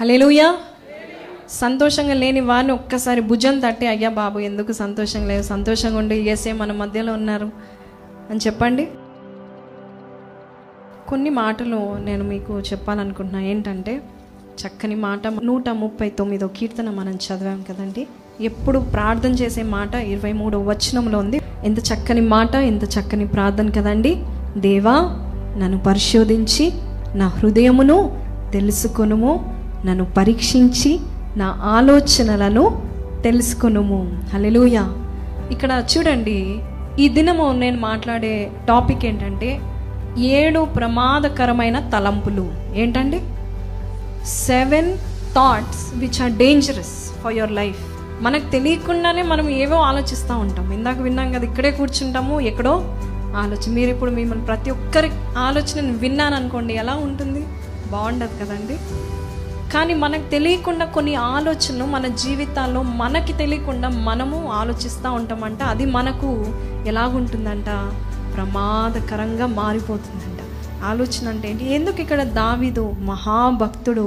Hallelujah సంతోషంగా లేని వారిని ఒక్కసారి భుజం తట్టి అయ్యా బాబు ఎందుకు సంతోషంగా లేదు సంతోషంగా ఉండి ఏసే మన మధ్యలో ఉన్నారు. అని చెప్పండి. కొన్ని మాటలు నేను మీకు చెప్పాలనుకుంటున్నా. ఏంటంటే చక్కని మాట. నూట ముప్పై తొమ్మిదో కీర్తన మనం చదివాం కదండి. ఎప్పుడు ప్రార్థన చేసే మాట ఇరవై మూడో వచనంలో ఉంది. ఎంత చక్కని మాట ఎంత చక్కని ప్రార్థన కదండి. దేవా నన్ను పరిశోధించి నా హృదయమును తెలుసుకొనుము. నన్ను పరీక్షించి నా ఆలోచనలను తెలుసుకునుము. హలెలుయ ఇక్కడ చూడండి ఈ దినము నేను మాట్లాడే టాపిక్ ఏంటంటే ఏడు ప్రమాదకరమైన తలంపులు. ఏంటండి? Seven thoughts which are dangerous for your life. మనకు తెలియకుండానే మనం ఏవో ఆలోచిస్తూ ఉంటాం. ఇందాక విన్నాం కదా ఇక్కడే కూర్చుంటాము ఎక్కడో ఆలోచన. మీరు ఇప్పుడు మిమ్మల్ని ప్రతి ఒక్కరి ఆలోచనను విన్నాను అనుకోండి ఎలా ఉంటుంది? బాగుండదు కదండి. కానీ మనకు తెలియకుండా కొన్ని ఆలోచనలు మన జీవితాల్లో మనకి తెలియకుండా మనము ఆలోచిస్తూ ఉంటామంట. అది మనకు ఎలాగుంటుందంట? ప్రమాదకరంగా మారిపోతుందంట. ఆలోచన అంటే ఏంటి? ఎందుకు ఇక్కడ దావిదు మహాభక్తుడు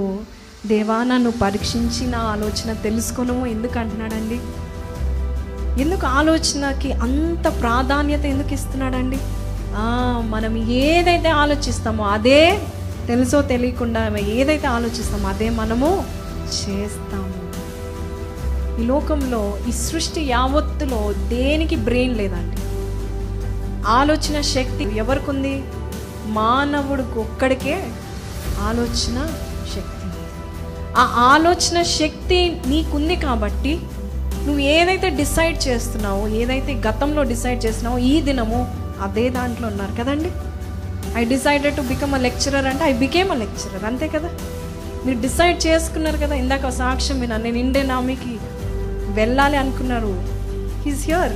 దేవా నన్ను పరీక్షించిన ఆలోచన తెలుసుకొను ఎందుకు అంటున్నాడండి? ఎందుకు ఆలోచనకి అంత ప్రాధాన్యత ఎందుకు ఇస్తున్నాడండి? మనం ఏదైతే ఆలోచిస్తామో అదే తెలుసో తెలియకుండా ఏదైతే ఆలోచిస్తామో అదే మనము చేస్తాము. ఈ లోకంలో ఈ సృష్టి యావత్తులో దేనికి బ్రెయిన్ లేదండి. ఆలోచన శక్తి ఎవరికి ఉంది మానవుడికి ఒక్కడికే ఆలోచన శక్తి. ఆ ఆలోచన శక్తి నీకుంది కాబట్టి నువ్వు ఏదైతే డిసైడ్ చేస్తున్నావో ఏదైతే గతంలో డిసైడ్ చేస్తున్నావో ఈ దినము అదే దాంట్లో ఉన్నారు కదండి. I decided to become a lecturer అంటే ఐ బికేమ్ అ లెక్చరర్ అంతే కదా? మీరు డిసైడ్ చేసుకున్నారు కదా? ఇందాక సాక్ష్యం విన్నా నేను ఇండియన్ ఆర్మీకి వెళ్ళాలి అనుకున్నారు. హీస్ హియర్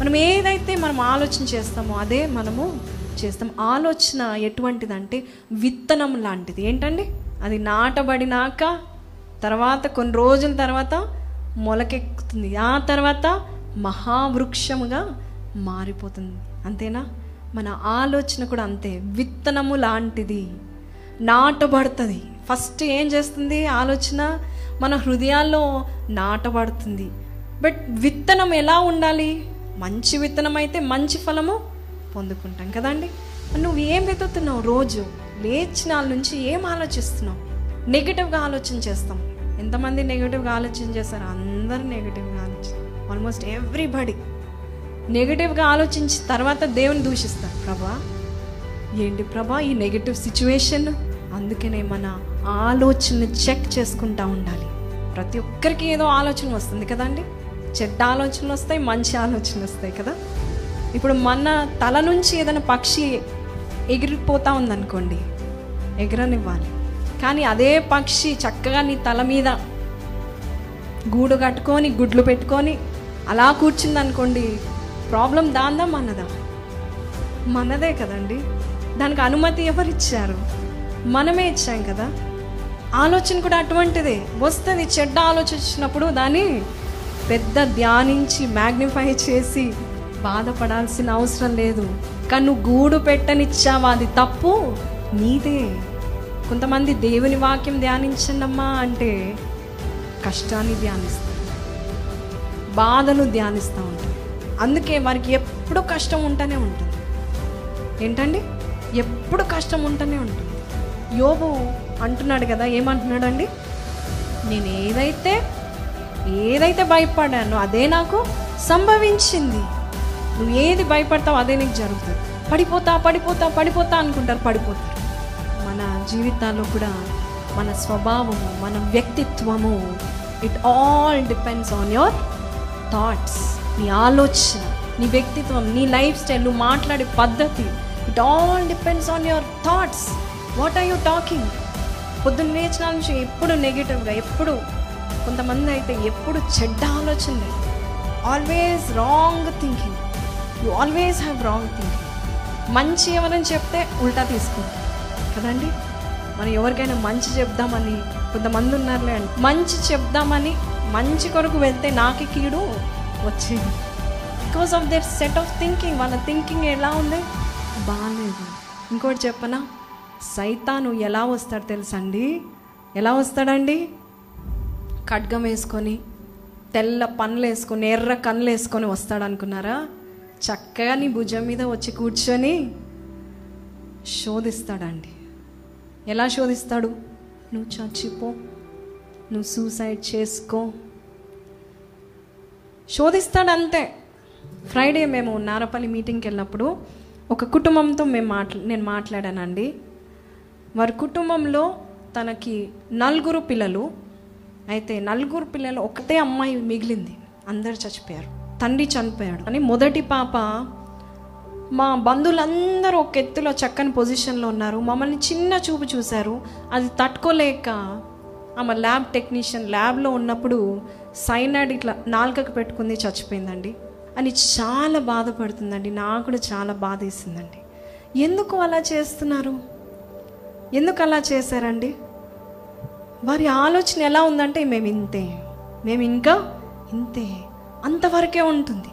మనం ఏదైతే మనం ఆలోచన చేస్తామో అదే మనము చేస్తాం. ఆలోచన ఎటువంటిదంటే విత్తనం లాంటిది. ఏంటండి? అది నాటబడినాక తర్వాత కొన్ని రోజుల తర్వాత మొలకెక్కుతుంది. ఆ తర్వాత మహావృక్షముగా మారిపోతుంది. అంతేనా? మన ఆలోచన కూడా అంతే. విత్తనము లాంటిది. నాటబడుతుంది. ఫస్ట్ ఏం చేస్తుంది ఆలోచన? మన హృదయాల్లో నాటబడుతుంది. బట్ విత్తనం ఎలా ఉండాలి? మంచి విత్తనం అయితే మంచి ఫలము పొందుకుంటాం కదండి. నువ్వు ఏం వెతుకుతున్నావు రోజు? లేచిన నుంచి ఏం ఆలోచిస్తున్నావు? నెగిటివ్గా ఆలోచన చేస్తాం. ఎంతమంది నెగిటివ్గా ఆలోచన చేస్తారు? అందరూ నెగిటివ్గా ఆలోచన ఆల్మోస్ట్ ఎవ్రీబడి. నెగిటివ్గా ఆలోచించి తర్వాత దేవుని దూషిస్తారు ప్రభా ఏంటి ప్రభా ఈ నెగిటివ్ సిచ్యువేషన్ అందుకనే మన ఆలోచనని చెక్ చేసుకుంటా ఉండాలి. ప్రతి ఒక్కరికి ఏదో ఆలోచన వస్తుంది కదండి చెడ్డ ఆలోచనలు వస్తాయి మంచి ఆలోచనలు వస్తాయి కదా? ఇప్పుడు మన తల నుంచి ఏదైనా పక్షి ఎగిరిపోతా ఉందనుకోండి ఎగరనివ్వాలి. కానీ అదే పక్షి చక్కగా నీ తల మీద గూడు కట్టుకొని గుడ్లు పెట్టుకొని అలా కూర్చుందనుకోండి ప్రాబ్లం దాందా మనదా? మనదే కదండి. దానికి అనుమతి ఎవరిచ్చారు? మనమే ఇచ్చాం కదా. ఆలోచన కూడా అటువంటిదే. వస్తుంది చెడ్డ ఆలోచించినప్పుడు దాన్ని పెద్ద ధ్యానించి మ్యాగ్నిఫై చేసి బాధపడాల్సిన అవసరం లేదు. కానీ నువ్వు గూడు పెట్టనిచ్చావా? అది తప్పు నీదే. కొంతమంది దేవుని వాక్యం ధ్యానించండమ్మా అంటే కష్టాన్ని ధ్యానిస్తారు. బాధను ధ్యానిస్తూ ఉంటారు. అందుకే వారికి ఎప్పుడు కష్టం ఉంటూనే ఉంటుంది. ఏంటండి? ఎప్పుడు కష్టం ఉంటూనే ఉంటుంది. యోబు అంటున్నాడు కదా ఏమంటున్నాడండి? నేను ఏదైతే ఏదైతే భయపడానో అదే నాకు సంభవించింది. నువ్వు ఏది భయపడతావు అదే నీకు జరుగుతుంది. పడిపోతా పడిపోతా పడిపోతా అనుకుంటారు పడిపోతారు. మన జీవితాల్లో కూడా మన స్వభావము మన వ్యక్తిత్వము it all depends on your thoughts నీ ఆలోచన నీ వ్యక్తిత్వం నీ లైఫ్ స్టైల్ నువ్వు మాట్లాడే పద్ధతి it all depends on your thoughts. What are you talking? పొద్దున్న లేచిన నుంచి ఎప్పుడు నెగిటివ్గా ఎప్పుడు కొంతమంది అయితే ఎప్పుడు చెడ్డ ఆలోచనలే. Always wrong thinking. You always have wrong thinking. మంచి ఎవరని చెప్తే ఉల్టా తీసుకుంటాం కదండి? మనం ఎవరికైనా మంచి చెప్దామని కొంతమంది ఉన్నారులే అండి మంచి చెప్దామని మంచి కొరకు వెళ్తే నాకే కీడు? వచ్చేది. Because of their set of thinking వాళ్ళ థింకింగ్ ఎలా ఉంది? బాగాలేదు ఇంకోటి చెప్పనా? సైతాను ఎలా వస్తాడు తెలుసండి? ఎలా వస్తాడండి? ఖడ్గం వేసుకొని తెల్ల పనులు వేసుకొని ఎర్ర కన్నులు వేసుకొని వస్తాడు అనుకున్నారా చక్కగా నీ భుజం మీద వచ్చి కూర్చొని శోధిస్తాడండి. ఎలా శోధిస్తాడు? నువ్వు చచ్చిపో. నువ్వు సూసైడ్ చేసుకో. శోధిస్తాడు అంతే ఫ్రైడే మేము నారపల్లి మీటింగ్కి వెళ్ళినప్పుడు ఒక కుటుంబంతో మేము మాట్లా నేను మాట్లాడానండి. వారి కుటుంబంలో తనకి నలుగురు పిల్లలు అయితే నలుగురు పిల్లలు ఒకటే అమ్మాయి మిగిలింది. అందరు చచ్చిపోయారు. తండ్రి చనిపోయాడు. అని మొదటి పాప మా బంధువులందరూ ఒక ఎత్తులో చక్కని పొజిషన్లో ఉన్నారు. మమ్మల్ని చిన్న చూపు చూశారు. అది తట్టుకోలేక ఆమె ల్యాబ్ టెక్నీషియన్ ల్యాబ్లో ఉన్నప్పుడు సైనాడ్ ఇట్లా నాలుకకు పెట్టుకుంది చచ్చిపోయిందండి. అని చాలా బాధపడుతుందండి. నాకు కూడా చాలా బాధ వేసిందండి. ఎందుకు అలా చేస్తున్నారు? ఎందుకు అలా చేశారండి? వారి ఆలోచన ఎలా ఉందంటే మేము ఇంతే. మేము ఇంకా ఇంతే. అంతవరకే ఉంటుంది.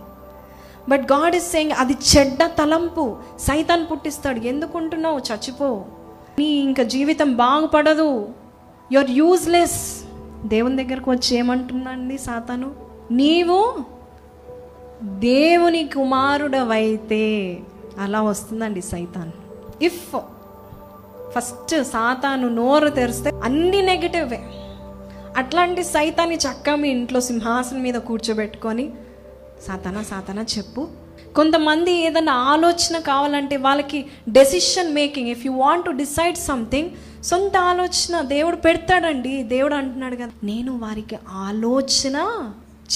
బట్ గాడ్ ఇస్ సేయింగ్ అది చెడ్డ తలంపు. సైతాన్ పుట్టిస్తాడు. ఎందుకుంటున్నావు? చచ్చిపో. నీ ఇంకా జీవితం బాగుపడదు. యువర్ యూజ్లెస్ దేవుని దగ్గరకు వచ్చి ఏమంటున్నాండి సాతాను? నీవు దేవుని కుమారుడవైతే అలా వస్తుందండి సైతాన్. ఇఫ్ ఫస్ట్ సాతాను నోరు తెరిస్తే అన్ని నెగిటివే అట్లాంటి సైతాన్ని చక్కగా మీ ఇంట్లో సింహాసనం మీద కూర్చోబెట్టుకొని సాతానా సాతానా చెప్పు. కొంతమంది ఏదైనా ఆలోచన కావాలంటే వాళ్ళకి decision making if you want to decide something సొంత ఆలోచన దేవుడు పెడతాడండి. దేవుడు అంటున్నాడు కదా నేను వారికి ఆలోచన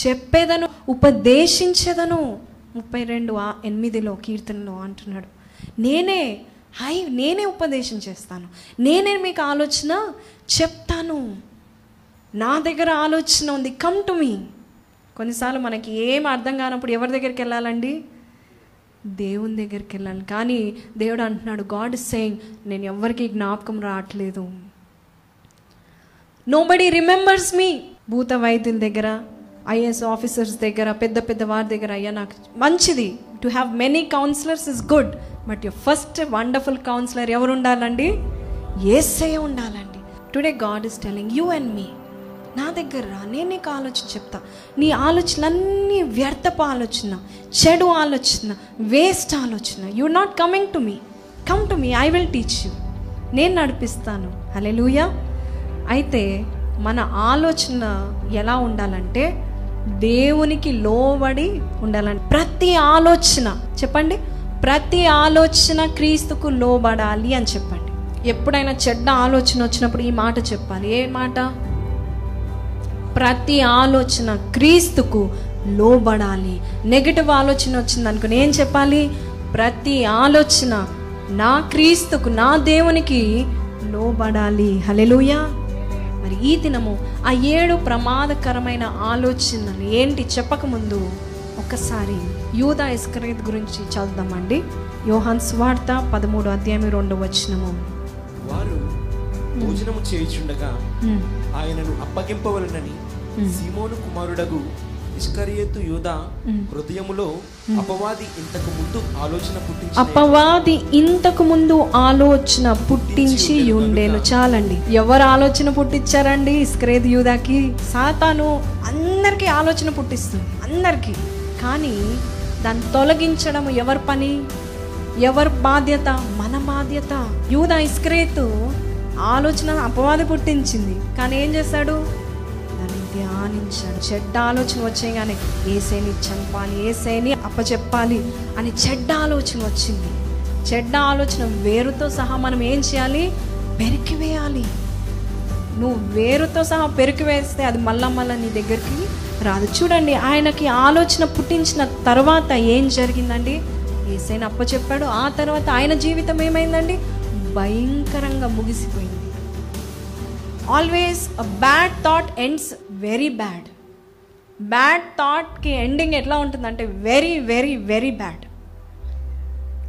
చెప్పేదను ఉపదేశించేదను. ముప్పై రెండు ఎనిమిదిలో కీర్తనలో అంటున్నాడు. నేనే హై నేనే ఉపదేశం చేస్తాను. నేనే మీకు ఆలోచన చెప్తాను. నా దగ్గర ఆలోచన ఉంది. కమ్ టు మీ కొన్నిసార్లు మనకి ఏం అర్థం కానప్పుడు ఎవరి దగ్గరికి వెళ్ళాలండి? దేవుని దగ్గరికి వెళ్ళాలి. కానీ దేవుడు అంటున్నాడు గాడ్ సేయింగ్ నేను ఎవరికి జ్ఞాపకం రావట్లేదు. నోబడి రిమెంబర్స్ మీ భూత వైద్యుల దగ్గర ఐఏఎస్ ఆఫీసర్స్ దగ్గర పెద్ద పెద్ద వారి దగ్గర అయ్యా నాకు మంచిది. To have many counsellors is good but your first wonderful counsellor ఎవరు ఉండాలండి? ఏసే ఉండాలండి. Today God is telling you and me నా దగ్గర రా నేను నీకు ఆలోచన చెప్తా. నీ ఆలోచనలన్నీ వ్యర్థపు ఆలోచన చెడు ఆలోచన వేస్ట్ ఆలోచన. You not coming to me come to me I will teach you నేను నడిపిస్తాను. హలెలూయా అయితే మన ఆలోచన ఎలా ఉండాలంటే దేవునికి లోబడి ఉండాలంటే ప్రతి ఆలోచన చెప్పండి? ప్రతి ఆలోచన క్రీస్తుకు లోబడాలి అని చెప్పండి. ఎప్పుడైనా చెడ్డ ఆలోచన వచ్చినప్పుడు ఈ మాట చెప్పాలి. ఏ మాట? ప్రతి ఆలోచన క్రీస్తుకు లోబడాలి. నెగిటివ్ ఆలోచన వచ్చింది అనుకుని ఏం చెప్పాలి? ప్రతి ఆలోచన నా క్రీస్తుకు నా దేవునికి లోబడాలి. హలెలుయా మరి ఈ దినము ఆ ఏడు ప్రమాదకరమైన ఆలోచనలు ఏంటి చెప్పకముందు? ఒకసారి యూదా ఇస్కరేత్ గురించి చదువుదామండి. యోహాన్ స్వార్త పదమూడు అధ్యాయం రెండు వచ్చినము వారు భోజనము చేయుచుండగా ఆయనను అప్పగింపవలనని సీమోను కుమారుడగు ఇస్కరియేతు యూదా హృదయములో అపవాది ఇంతకు ముందు ఆలోచన పుట్టించిన అపవాది ఇంతకు ముందు ఆలోచన పుట్టించి ఉండేను చాలండి. ఎవరు ఆలోచన పుట్టించారండి? ఇస్క్రేద్ యూదాకి సాతాను అందరికీ ఆలోచన పుట్టిస్తుంది. అందరికీ. కానీ దాన్ని తొలగించడం ఎవరి పని? ఎవరి బాధ్యత? మన బాధ్యత. యూదా ఇస్క్రేతు ఆలోచన అపవాది పుట్టించింది. కానీ ఏం చేశాడు దాన్ని ధ్యానించాడు. చెడ్డ ఆలోచన వచ్చేగానే ఏసేని చంపాలి ఏసేని అప్పచెప్పాలి అని చెడ్డ ఆలోచన వచ్చింది. చెడ్డ ఆలోచన వేరుతో సహా మనం ఏం చేయాలి? పెరికివేయాలి నువ్వు వేరుతో సహా పెరికివేస్తే అది మళ్ళా మళ్ళా నీ దగ్గరికి రాదు. చూడండి ఆయనకి ఆలోచన పుట్టించిన తర్వాత ఏం జరిగిందండి? ఏసైనా అప్పచెప్పాడు. ఆ తర్వాత ఆయన జీవితం ఏమైందండి? భయంకరంగా ముగిసిపోయింది. Always a bad thought ends very bad bad థాట్కి ఎండింగ్ ఎట్లా ఉంటుందంటే వెరీ వెరీ వెరీ బ్యాడ్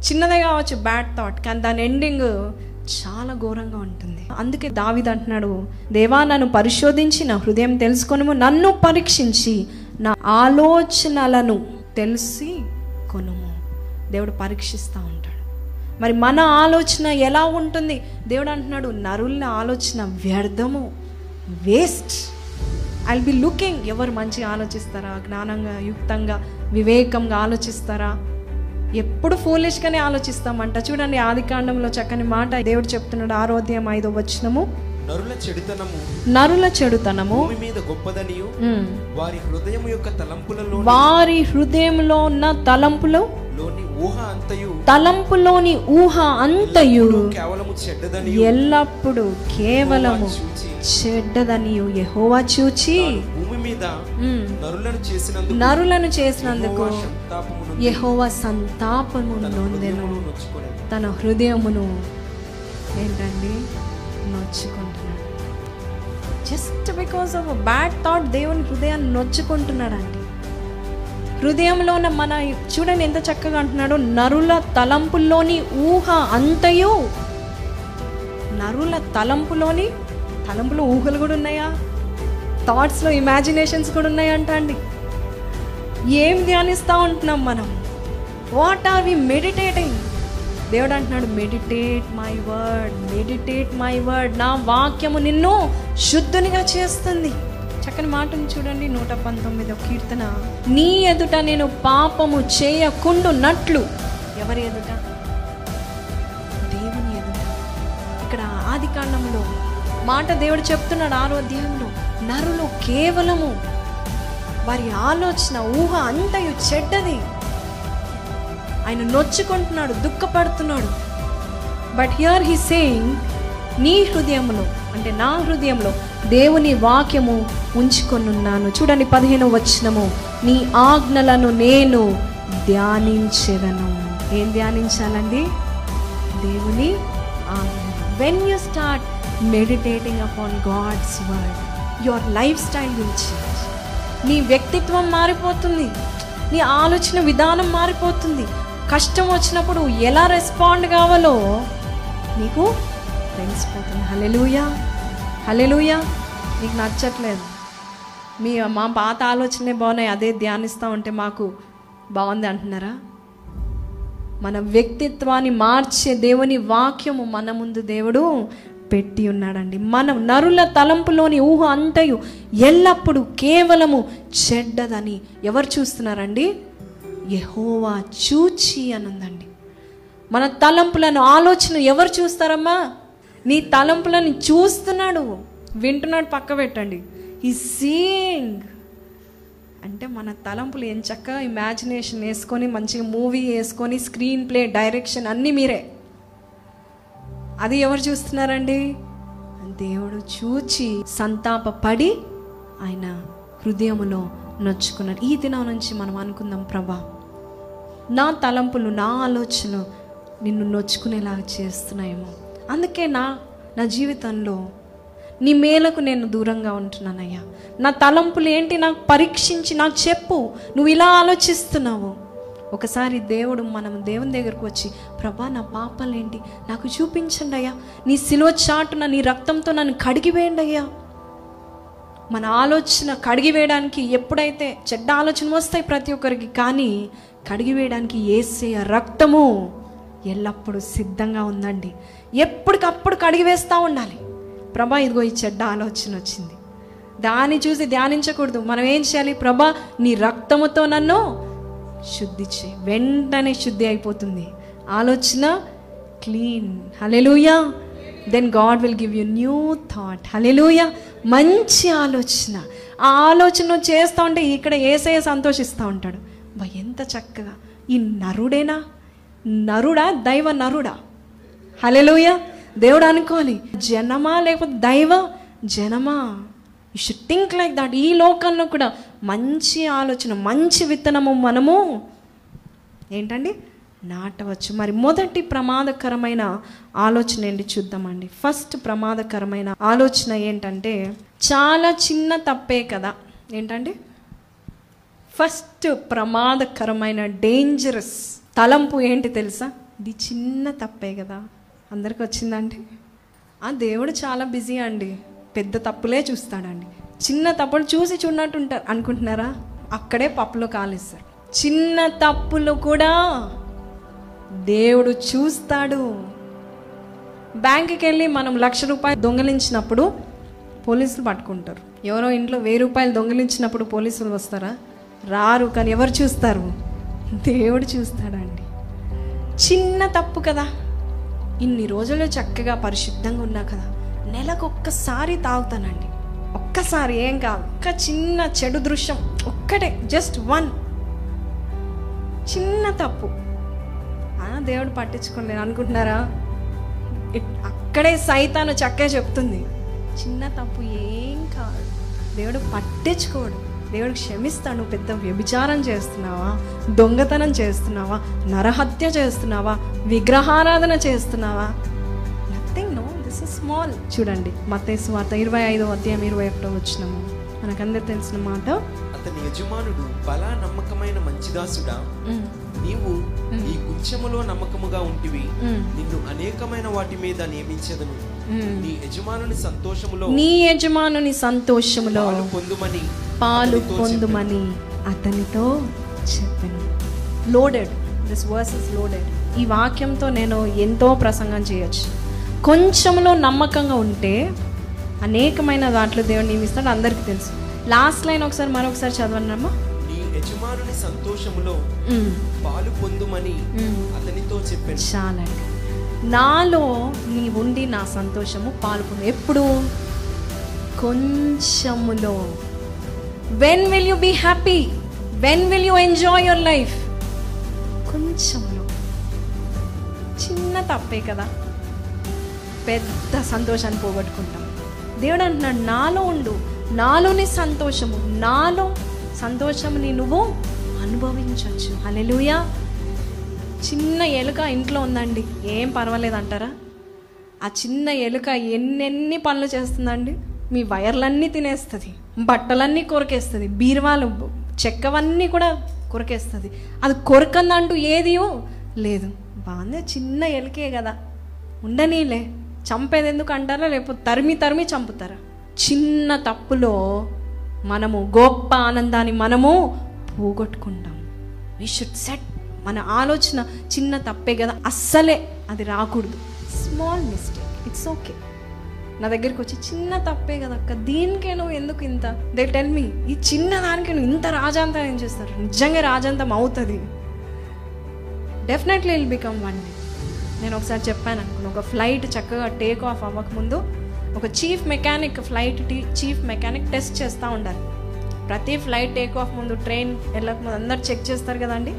చిన్నదే కావచ్చు బ్యాడ్ థాట్ కానీ దాని ఎండింగ్ చాలా ఘోరంగా ఉంటుంది. అందుకే దావిద్ అంటున్నాడు దేవా నన్ను పరిశోధించి నా హృదయం తెలుసుకొనుము. నన్ను పరీక్షించి నా ఆలోచనలను తెలిసి కొనుము. దేవుడు పరీక్షిస్తా ఉంటాడు మరి మన ఆలోచన ఎలా ఉంటుంది? దేవుడు అంటున్నాడు నరుల ఆలోచన వ్యర్థము వేస్ట్ ఐ బి లుకింగ్ ఎవరు మంచిగా ఆలోచిస్తారా? జ్ఞానంగా యుక్తంగా వివేకంగా ఆలోచిస్తారా? ఎప్పుడు ఫూలిష్గానే ఆలోచిస్తామంట. చూడండి ఆది కాండంలో చక్కని మాట దేవుడు చెప్తున్నాడు ఆరోగ్యం ఐదో వచనము. నరుల చెడుతనము. నరుల చెడుతనము. భూమి మీద గొప్పదనియు. వారి హృదయం యొక్క తలంపులలో వారి హృదయంలో ఉన్న తలంపులో లోని తలంపులోని ఊహ అంతయు కేవలము చెడ్డదని ఎల్లప్పుడూ కేవలము చూచి. చెడ్డదనియు యెహోవా చూచి. భూమి మీద ఉమ్, నరులను చేసినందుకు నరులను చేసినందుకు యెహోవా సంతాపము నొందెను. తన హృదయమును ఏంటండి? నొచ్చుకుంటున్నాడు. Just because of bad thought దేవుని హృదయాన్ని నొచ్చుకుంటున్నాడండి హృదయంలో ఉన్న మన చూడండి ఎంత చక్కగా అంటున్నాడో నరుల తలంపుల్లోని ఊహ అంతయు. నరుల తలంపులోని తలంపులో ఊహలు కూడా ఉన్నాయా? థాట్స్లో ఇమాజినేషన్స్ కూడా ఉన్నాయంట అండి. ఏం ధ్యానిస్తూ ఉంటున్నాం మనం? వాట్ ఆర్ వి మెడిటేటింగ్ దేవుడు అంటున్నాడు meditate my word meditate my word నా వాక్యము నిన్ను శుద్ధునిగా చేస్తుంది. చక్కని మాటను చూడండి. నూట పంతొమ్మిదో కీర్తన. నీ ఎదుట నేను పాపము చేయకుండునట్లు. ఎవరి ఎదుట? దేవుని ఎదుట. ఇక్కడ ఆది కాండంలో మాట దేవుడు చెప్తున్నాడు ఆరో అధ్యాయంలో. నరులు కేవలము వారి ఆలోచన ఊహ అంతయు చెడ్డది. ఆయన నొచ్చుకుంటున్నాడు దుఃఖపడుతున్నాడు. బట్ హియర్ హీ సేయింగ్ నీ హృదయంలో అంటే నా హృదయంలో దేవుని వాక్యము ఉంచుకొనున్నాను. చూడండి పదిహేను వచనము. నీ ఆజ్ఞలను నేను ధ్యానించెదను. ఏం ధ్యానించాలండి? దేవుని ఆజ్ఞ. When you start meditating upon God's word your life style will change నీ వ్యక్తిత్వం మారిపోతుంది. నీ ఆలోచన విధానం మారిపోతుంది. కష్టం వచ్చినప్పుడు ఎలా రెస్పాండ్ కావాలో నీకు తెలిసిపోతుంది హలెలుయా హలెలుయా నీకు నచ్చట్లేదు. మీ మా పాత ఆలోచనే బాగున్నాయి. అదే ధ్యానిస్తూ ఉంటే మాకు బాగుంది అంటున్నారా? మన వ్యక్తిత్వాన్ని మార్చే దేవుని వాక్యము మన ముందు దేవుడు పెట్టి ఉన్నాడండి. మనం నరుల తలంపులోని ఊహ అంతయు ఎల్లప్పుడూ కేవలము చెడ్డదని ఎవరు చూస్తున్నారండి? యహోవా చూచి అనుందండి మన తలంపులను ఆలోచన ఎవరు చూస్తారమ్మా? నీ తలంపులను చూస్తున్నాడు వింటున్నాడు పక్క పెట్టండి. ఈ సీయింగ్ అంటే మన తలంపులు ఏం చక్కగా ఇమాజినేషన్ వేసుకొని మంచిగా మూవీ వేసుకొని స్క్రీన్ ప్లే డైరెక్షన్ అన్నీ మీరే. అది ఎవరు చూస్తున్నారండి? దేవుడు చూచి సంతాపపడి ఆయన హృదయములో నొచ్చుకున్నాడు. ఈ దినం నుంచి మనం అనుకుందాం ప్రభా నా తలంపులు నా ఆలోచన నిన్ను నొచ్చుకునేలాగా చేస్తున్నాయేమో. అందుకే నా నా జీవితంలో నీ మేలకు నేను దూరంగా ఉంటున్నానయ్యా. నా తలంపులు ఏంటి నాకు పరీక్షించి నాకు చెప్పు. నువ్వు ఇలా ఆలోచిస్తున్నావు. ఒకసారి దేవుడు మనం దేవుని దగ్గరకు వచ్చి ప్రభా నా పాపాలు ఏంటి నాకు చూపించండి అయ్యా. నీ సిలువ చాటున నీ రక్తంతో నన్ను కడిగివేయండి అయ్యా. మన ఆలోచన కడిగివేయడానికి ఎప్పుడైతే చెడ్డ ఆలోచన వస్తాయి ప్రతి ఒక్కరికి కానీ కడిగివేయడానికి ఏసే రక్తము ఎల్లప్పుడూ సిద్ధంగా ఉందండి. ఎప్పటికప్పుడు కడిగివేస్తూ ఉండాలి. ప్రభా ఇదిగో ఈ చెడ్డ ఆలోచన వచ్చింది. దాన్ని చూసి ధ్యానించకూడదు. మనం ఏం చేయాలి? ప్రభా నీ రక్తముతో నన్ను శుద్ధి చేయి. వెంటనే శుద్ధి అయిపోతుంది. ఆలోచన clean. Hallelujah then God will give you new thought hallelujah మంచి ఆలోచన. ఆ ఆలోచన చేస్తూ ఉంటే ఇక్కడ ఏసే సంతోషిస్తూ ఉంటాడు. బా ఎంత చక్కగా. ఈ నరుడేనా? నరుడా? దైవ నరుడా? హలెలుయ దేవుడు అనుకోవాలి జనమా లేకపోతే దైవ? జనమా? You should think like that ఈ లోకంలో కూడా మంచి ఆలోచన మంచి విత్తనము మనము. ఏంటండి? నాటవచ్చు. మరి మొదటి ప్రమాదకరమైన ఆలోచన ఏంటి చూద్దామండి. ఫస్ట్ ప్రమాదకరమైన ఆలోచన ఏంటంటే చాలా చిన్న తప్పే కదా. ఏంటండి? ఫస్ట్ ప్రమాదకరమైన డేంజరస్ తలంపు ఏంటి తెలుసా? ఇది చిన్న తప్పే కదా. అందరికి వచ్చిందండి. ఆ దేవుడు చాలా బిజీ అండి. పెద్ద తప్పులే చూస్తాడండి. చిన్న తప్పులు చూసి చూడనట్టు ఉంటారు అనుకుంటున్నారా? అక్కడే పప్పులో కాలేస్తారు. చిన్న తప్పులు కూడా దేవుడు చూస్తాడు. బ్యాంకుకి వెళ్ళి మనం లక్ష రూపాయలు దొంగలించినప్పుడు పోలీసులు పట్టుకుంటారు. ఎవరో ఇంట్లో వెయ్యి రూపాయలు దొంగిలించినప్పుడు పోలీసులు వస్తారా? రారు కానీ ఎవరు చూస్తారు? దేవుడు చూస్తాడండి. చిన్న తప్పు కదా. ఇన్ని రోజులు చక్కగా పరిశుద్ధంగా ఉన్నా కదా నెలకు ఒక్కసారి తాగుతానండి. ఒక్కసారి ఏం కాదు ఒక్క చిన్న చెడు దృశ్యం ఒక్కటే జస్ట్ వన్ చిన్న తప్పు. ఆ, దేవుడు పట్టించుకోలేను అనుకుంటున్నారా? అక్కడే సైతాను చక్కే చెప్తుంది చిన్న తప్పు ఏం కాదు. దేవుడు పట్టించుకోడు. దేవుడు క్షమిస్తాడు నువ్వు పెద్ద వ్యభిచారం చేస్తున్నావా? దొంగతనం చేస్తున్నావా? నరహత్య చేస్తున్నావా? విగ్రహారాధన చేస్తున్నావా? Nothing no this is small చూడండి మత్తేసు వార్త ఇరవై ఐదో అధ్యాయం ఇరవై ఒకటో వచ్చినాము మనకందరు తెలిసిన మాట. అతని యజమానుడు బలా నమ్మకమైన మంచిదాసుడా నీవు ఈ గుచ్చములో నమ్మకముగా ఉంటివి. నిన్ను అనేకమైన వాటి మీద నియమించదను. నీ యజమానుని సంతోషములో నీ యజమానుని సంతోషములో పొందుమని పాలు పొందుమని అతనితో చెప్పాను. Loaded this verse is loaded ఈ వాక్యంతో నేను ఎంతో ప్రసంగం చేయొచ్చు. కొంచెంలో నమ్మకంగా ఉంటే అనేకమైన దాంట్లో దేవుడు నియమిస్తాడు అందరికీ తెలుసు. లాస్ట్ లైన్ ఒకసారి మరొకసారి చదవనమ్మా నీ యజమానుని సంతోషములో పాలు పొందుమని. అతనితో చెప్పాను. చాలండి. నాలో నీ ఉండి నా సంతోషము పాల్పొంది ఎప్పుడు? కొంచెములో. When will you be happy when will you enjoy your life కొంచెంలో చిన్న తప్పే కదా. పెద్ద సంతోషాన్ని పోగొట్టుకుంటాం. దేవుడు అంటున్నాడు నాలో ఉండు. నాలోని సంతోషము నాలో సంతోషంని నువ్వు అనుభవించవచ్చు హల్లెలూయా. చిన్న ఎలుక ఇంట్లో ఉందండి. ఏం పర్వాలేదు అంటారా ఆ చిన్న ఎలుక ఎన్నెన్ని పనులు చేస్తుందండి? మీ వైర్లన్నీ తినేస్తుంది బట్టలన్నీ కొరికేస్తుంది బీరువాలు చెక్కవన్నీ కూడా కొరికేస్తుంది. అది కొరకందంటూ ఏదియో లేదు. బాగానే చిన్న ఎలుకే కదా. ఉండనీలే. చంపేది ఎందుకు అంటారా? లేకపోతే తరిమి తరిమి చంపుతారా? చిన్న తప్పులో మనము గొప్ప ఆనందాన్ని మనము పోగొట్టుకుంటాం. వి షుడ్ సెట్ మన ఆలోచన చిన్న తప్పే కదా అస్సలే అది రాకూడదు. స్మాల్ మిస్టేక్ ఇట్స్ ఓకే నా దగ్గరికి వచ్చి చిన్న తప్పే కదా అక్క దీనికే నువ్వు ఎందుకు ఇంత? దే టెల్ మీ ఈ చిన్న దానికి నువ్వు ఇంత రాజాంతం ఏం చేస్తారు? నిజంగా రాజాంతం అవుతుంది. Definitely will become one day నేను ఒకసారి చెప్పాను అనుకున్నాను ఒక ఫ్లైట్ చక్కగా టేక్ ఆఫ్ అవ్వకముందు ఒక chief mechanic flight chief mechanic test చేస్తూ ఉండాలి. ప్రతి ఫ్లైట్ టేక్ ఆఫ్ ముందు ట్రైన్ వెళ్ళక ముందు అందరు చెక్ చేస్తారు కదండి.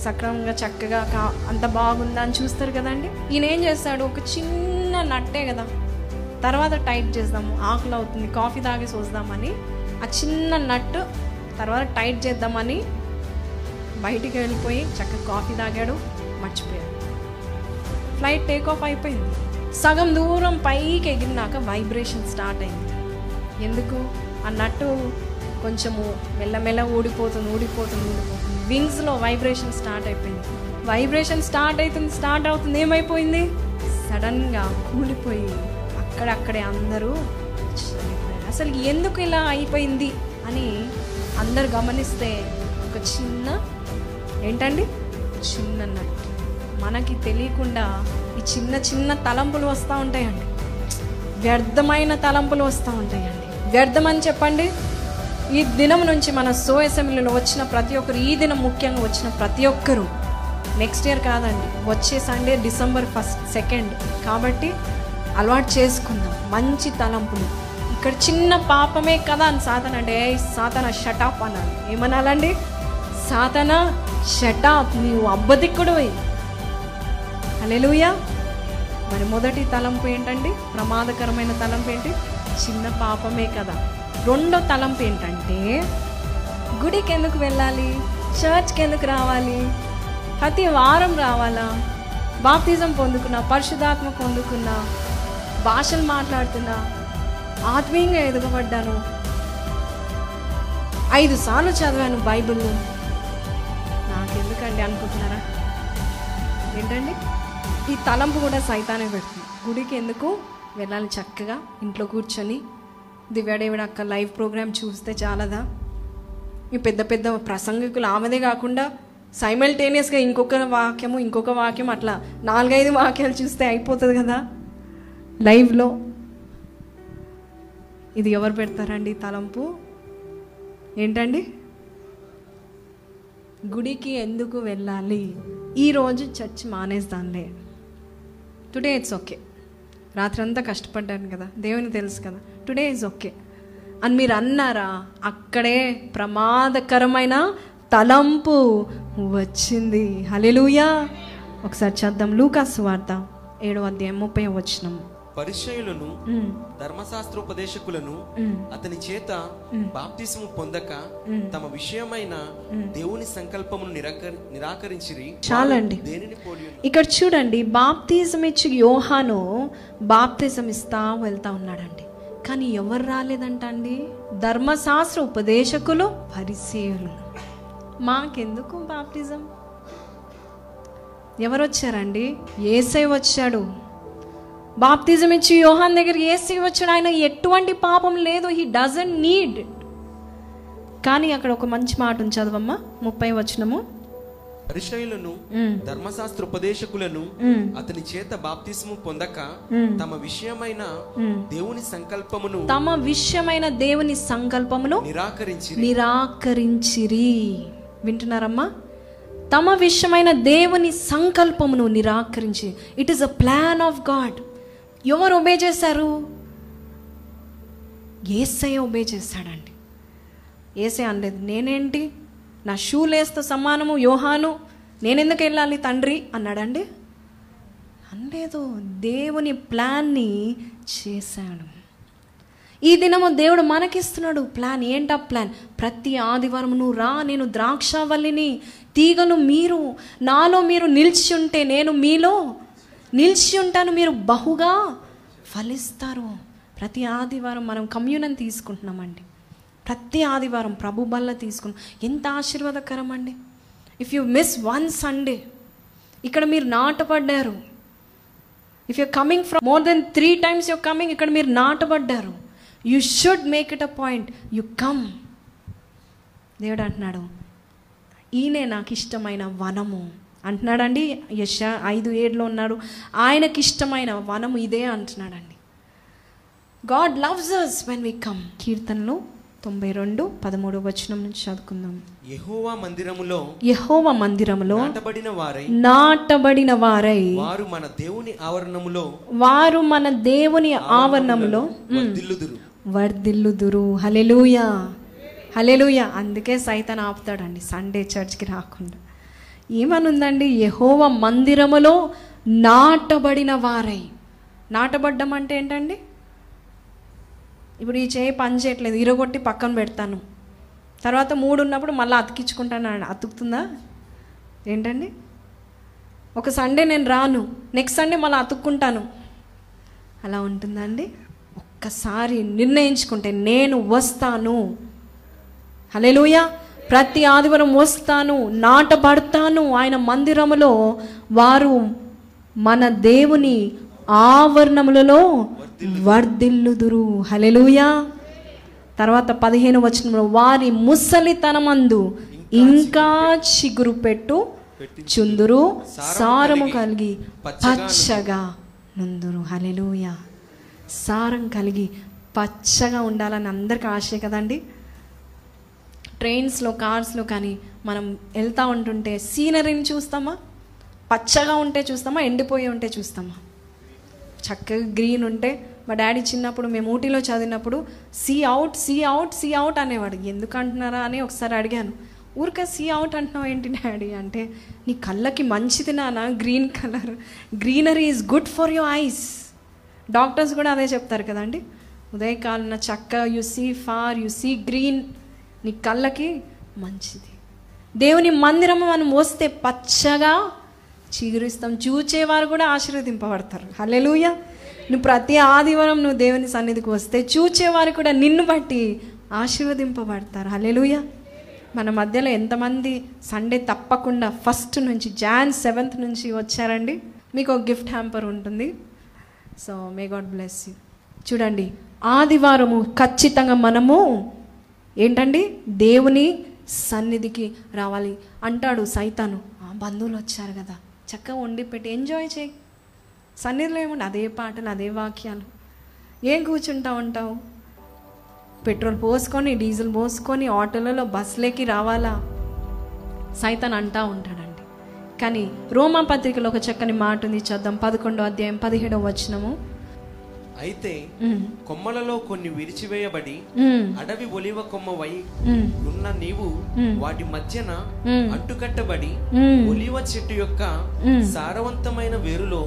సక్రమంగా చక్కగా కా అంత బాగుందా అని చూస్తారు కదండి. ఈయన ఏం చేస్తాడు? ఒక చిన్న నట్టే కదా. తర్వాత టైట్ చేద్దాము. ఆకులు అవుతుంది. కాఫీ తాగేసి వద్దామని ఆ చిన్న నట్టు తర్వాత టైట్ చేద్దామని బయటికి వెళ్ళిపోయి చక్కగా కాఫీ తాగాడు. మర్చిపోయాడు. ఫ్లైట్ టేక్ ఆఫ్ అయిపోయింది. సగం దూరం పైకి ఎగిరినాక వైబ్రేషన్ స్టార్ట్ అయింది. ఎందుకు? ఆ నట్టు కొంచెము మెల్లమెల్ల ఊడిపోతుంది ఊడిపోతుంది ఊడిపోతుంది. వింగ్స్లో వైబ్రేషన్ స్టార్ట్ అయిపోయింది. వైబ్రేషన్ స్టార్ట్ అవుతుంది స్టార్ట్ అవుతుంది ఏమైపోయింది? సడన్గా కూలిపోయి అక్కడక్కడే అందరూ అసలు ఎందుకు ఇలా అయిపోయింది అని అందరు గమనిస్తే ఒక చిన్న ఏంటండి? చిన్న నట్టు మనకి తెలియకుండా చిన్న చిన్న తలంపులు వస్తూ ఉంటాయండి. వ్యర్థమైన తలంపులు వస్తూ ఉంటాయండి. వ్యర్థం అని చెప్పండి. ఈ దినం నుంచి మన సో అసెంబ్లీలో వచ్చిన ప్రతి ఒక్కరు ఈ దినం ముఖ్యంగా వచ్చిన ప్రతి ఒక్కరు నెక్స్ట్ ఇయర్ కాదండి వచ్చే సండే డిసెంబర్ ఫస్ట్ సెకండ్ కాబట్టి అలవాటు చేసుకుందాం. మంచి తలంపులు. ఇక్కడ చిన్న పాపమే కదా అని సాతన అంటే సాధన సాతన షటాప్ అనాలి ఏమనాలండి? సాతన షటాప్ నీవు అబ్బదిక్కుడు అలెలుయా మరి మొదటి తలంపు ఏంటండి? ప్రమాదకరమైన తలంపు ఏంటి? చిన్న పాపమే కదా. రెండో తలంపు ఏంటంటే గుడికి ఎందుకు వెళ్ళాలి? చర్చ్కి ఎందుకు రావాలి? ప్రతి వారం రావాలా? బాప్తిజం పొందుకున్నా పరిశుధాత్మ పొందుకున్నా భాషలు మాట్లాడుతున్నా ఆత్మీయంగా ఎదుగబడ్డాను. ఐదు సార్లు చదివాను బైబిల్ నాకెందుకండి అనుకుంటున్నారా? ఏంటండి? ఈ తలంపు కూడా సైతానే పెడుతుంది. గుడికి ఎందుకు? వెళ్ళాలి చక్కగా ఇంట్లో కూర్చొని. దివ్యాడేవిడ అక్క లైవ్ ప్రోగ్రామ్ చూస్తే చాలదా? ఈ పెద్ద పెద్ద ప్రసంగికులు ఆమెదే కాకుండా సైమల్టేనియస్గా ఇంకొక వాక్యము ఇంకొక వాక్యం అట్లా నాలుగైదు వాక్యాలు చూస్తే అయిపోతుంది కదా? లైవ్లో. ఇది ఎవరు పెడతారండి తలంపు? ఏంటండి? గుడికి ఎందుకు వెళ్ళాలి? ఈరోజు చర్చ్ మానేస్తానులే. టుడే ఇట్స్ ఓకే రాత్రంతా కష్టపడ్డాను కదా. దేవుని తెలుసు కదా. టుడే ఇస్ ఓకే అని మీరు అన్నారా? అక్కడే ప్రమాదకరమైన తలంపు వచ్చింది. హలెలుయా ఒకసారి చేద్దాం. లూకాసు వార్త ఏడో అధ్యాయం ముప్పై వచ్చినాము పరిచయులను ధర్మశాస్త్రోపదేశకులను అతని చేత బాప్తిస్ము పొందక తమ విషయమైన దేవుని సంకల్పమును నిరాకరి నిరాకరించిరి. చాలండి? ఇక్కడ చూడండి బాప్తిజం ఇచ్చి యోహాను బాప్తిజం ఇస్తా వెళ్తా ఉన్నాడండి. కానీ ఎవరు రాలేదంట అండి ధర్మశాస్త్ర ఉపదేశకులు పరిచయులు. మాకెందుకు బాప్తిజం ఎవరు వచ్చారండి ఏసై వచ్చాడు. బాప్తిజం ఇచ్చి యోహాన్ దగ్గరికి ఏసై వచ్చాడు. ఆయన ఎటువంటి పాపం లేదు. హీ డజంట్ నీడ్ కానీ అక్కడ ఒక మంచి మాట చదవమ్మా. ముప్పై వచనము. పరిచయులను ఉమ్, ధర్మశాస్త్రోపదేశకులను ఉమ్. అతని చేత బాప్తిస్ము పొందక తమ విషయమైన దేవుని సంకల్పమును తమ విషయమైన దేవుని సంకల్పమును నిరాకరించి నిరాకరించిరి. వింటున్నారమ్మా? తమ విషయమైన దేవుని సంకల్పమును నిరాకరించి it is a plan of God ఎవరు ఒబే చేశారు? ఏసయ్య ఒబే చేశాడండి ఏసై అనలేదు నేనేంటి? నా షూ లేస్తో సమానము యోహాను? నేనెందుకు వెళ్ళాలి తండ్రి? అన్నాడండి. అనలేదు దేవుని ప్లాన్ని చేశాడు. ఈ దినము దేవుడు మనకిస్తున్నాడు ప్లాన్ ఏంటా ప్లాన్ ప్రతి ఆదివారం నువ్వు రా నేను ద్రాక్షవల్లిని తీగలు మీరు నాలో మీరు నిలిచి ఉంటే నేను మీలో నిలిచి ఉంటాను మీరు బహుగా ఫలిస్తారు. ప్రతి ఆదివారం మనం కమ్యూనన్ తీసుకుంటున్నామండి. ప్రతి ఆదివారం ప్రభు బల్ల తీసుకున్నాం. ఎంత ఆశీర్వాదకరం అండి if you miss one Sunday ఇక్కడ మీరు నాటపడ్డారు if you coming from more than three times you coming ఇక్కడ మీరు నాటబడ్డారు. You should make it a point you come దేవుడు అంటున్నాడు ఈయనే నాకు ఇష్టమైన వనము. అంటున్నాడండి యశ ఐదు ఏడులో ఉన్నాడు ఆయనకి ఇష్టమైన వనము ఇదే అంటున్నాడండి. God loves us when we come కీర్తనలు తొంభై రెండు పదమూడు వచనం నుంచి చదువుకుందాం. యెహోవా మందిరములో యహోవ మందిరములో నాటబడిన వారై నాటబడిన వారై వారు మన దేవుని ఆవరణములో వారు మన దేవుని ఆవరణంలో వర్ధిల్లుదురు. వర్ధిల్లుదురు. హలెలూయా హలెలూయా అందుకే సైతాన్ ఆపుతాడండి సండే చర్చ్కి రాకుండా. ఏమనుందండి? యహోవ మందిరములో నాటబడిన వారై. నాటబడ్డం అంటే ఏంటండి? ఇప్పుడు ఈ చేయి పని చేయట్లేదు ఇరగొట్టి పక్కన పెడతాను. తర్వాత మూడు ఉన్నప్పుడు మళ్ళీ అతికించుకుంటాను అతుకుతుందా? ఏంటండి? ఒక సండే నేను రాను నెక్స్ట్ సండే మళ్ళీ అతుక్కుంటాను. అలా ఉంటుందండి ఒక్కసారి నిర్ణయించుకుంటే నేను వస్తాను. హలేలుయ ప్రతి ఆదివారం వస్తాను నాటబడతాను. ఆయన మందిరములో వారు మన దేవుని ఆవరణములలో వర్ధిల్లుదురు. హలెలుయా తర్వాత పదిహేను వచనంలో వారి ముసలితనమందు ఇంకా చిగురు పెట్టు చుందురు సారము కలిగి పచ్చగా నుందురు. హలెలుయా సారం కలిగి పచ్చగా ఉండాలని అందరికి ఆశే కదండి. ట్రైన్స్లో కార్స్లో కానీ మనం వెళ్తూ ఉంటుంటే సీనరీని చూస్తామా? పచ్చగా ఉంటే చూస్తామా? ఎండిపోయి ఉంటే చూస్తామా? చక్కగా గ్రీన్ ఉంటే మా డాడీ చిన్నప్పుడు మేము ఊటీలో చదివినప్పుడు see out see out see out అనేవాడు. ఎందుకు అంటున్నారా? అని ఒకసారి అడిగాను. ఊరికే సీ అవుట్ అంటున్నావు ఏంటి డాడీ? అంటే నీ కళ్ళకి మంచిది నాన్న green colour greenery is good for your eyes doctors కూడా అదే చెప్తారు కదండి. ఉదయకాలన చక్క you see far you see green నీ కళ్ళకి మంచిది. దేవుని మందిరం మనం వస్తే పచ్చగా చిగురిస్తాం. చూచేవారు కూడా ఆశీర్వదింపబడతారు. హలెలుయ నువ్వు ప్రతి ఆదివారం నువ్వు దేవుని సన్నిధికి వస్తే చూచేవారు కూడా నిన్ను బట్టి ఆశీర్వదింపబడతారు. హలెలుయ మన మధ్యలో ఎంతమంది సండే తప్పకుండా ఫస్ట్ నుంచి జాన్ సెవెంత్ నుంచి వచ్చారండి. మీకు ఒక గిఫ్ట్ హ్యాంపర్ ఉంటుంది. So may God bless you. చూడండి ఆదివారము ఖచ్చితంగా మనము ఏంటండి? దేవుని సన్నిధికి రావాలి అంటాడు సైతాను. "ఆ, బంధువులు వచ్చారు కదా చక్కగా వండి పెట్టి ఎంజాయ్ చేయి. సన్నిధిలో ఏముండి అదే పాటలు అదే వాక్యాలు. ఏం కూర్చుంటా ఉంటావు? పెట్రోల్ పోసుకొని డీజిల్ పోసుకొని ఆటోలలో బస్సులేకి రావాలా? సైతాన్ అంటా ఉంటాడండి. కానీ రోమా పత్రికలో ఒక చక్కని మాట ఉంది చూద్దాం. పదకొండో అధ్యాయం పదిహేడవ వచనము. అయితే కొమ్మలలో కొన్ని విరిచివేయబడి అడవి ఒలివ కొమ్మవై ఉమ్, ఉన్న నీవు వాటి మధ్యన ఉమ్, ఒలివ చెట్టు యొక్క. సారవంతమైన వేరులో.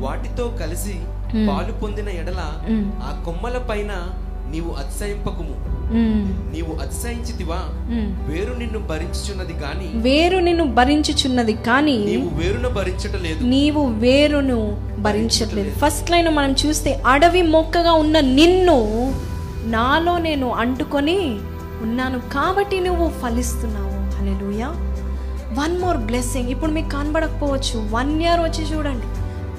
వాటితో కలిసి పాలు పొందిన ఎడల. ఆ కొమ్మల పైన నీవు అతిశయింపకుము. నీవు అతిశయించితివా. వేరు నిన్ను భరించుచున్నది గాని వేరు నిన్ను భరించుచున్నది కానీ నీవు వేరును భరించటలేదు. నీవు వేరును భరించట్లేదు. ఫస్ట్ లైన్ మనం చూస్తే అడవి మొక్కగా ఉన్న నిన్ను నాలో నేను అంటుకొని ఉన్నాను కాబట్టి నువ్వు ఫలిస్తున్నావు. హల్లెలూయా. వన్ మోర్ బ్లెస్సింగ్ ఇప్పుడు మీకు కనబడకపోవచ్చు. వన్ ఇయర్ వచ్చి చూడండి.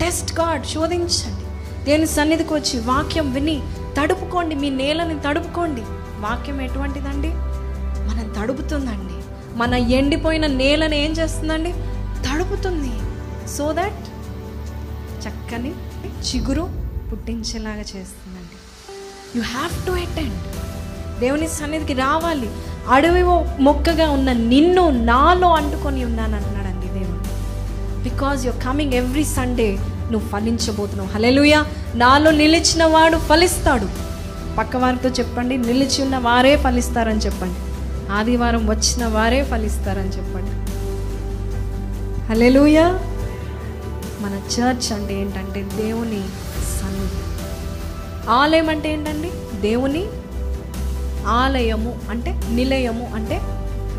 టెస్ట్ గాడ్ శోధించండి. దేని సన్నిధికి వచ్చి వాక్యం విని తడుపుకోండి మీ నేలని తడుపుకోండి. వాక్యం ఎటువంటిదండి? మనం తడుపుతుందండి. మన ఎండిపోయిన నేలను ఏం చేస్తుందండి? తడుపుతుంది. సో దట్ చక్కని చిగురు పుట్టించేలాగా చేస్తుందండి. యు హ్యావ్ టు అటెండ్ దేవుని సన్నిధికి రావాలి. అడవి మొక్కగా ఉన్న నిన్ను నాలో అంటుకొని ఉన్నాను అన్నాడండి దేవుడు. Because you coming every Sunday నువ్వు ఫలించబోతున్నావు. హలెలుయ నాలో నిలిచిన వాడు ఫలిస్తాడు. పక్క వారితో చెప్పండి నిలిచి ఉన్న వారే ఫలిస్తారని చెప్పండి. ఆదివారం వచ్చిన వారే ఫలిస్తారని చెప్పండి. హలెలుయ మన చర్చ్ అంటే ఏంటంటే దేవుని సన్నిధి. ఆలయం అంటే ఏంటండి? దేవుని ఆలయము అంటే నిలయము అంటే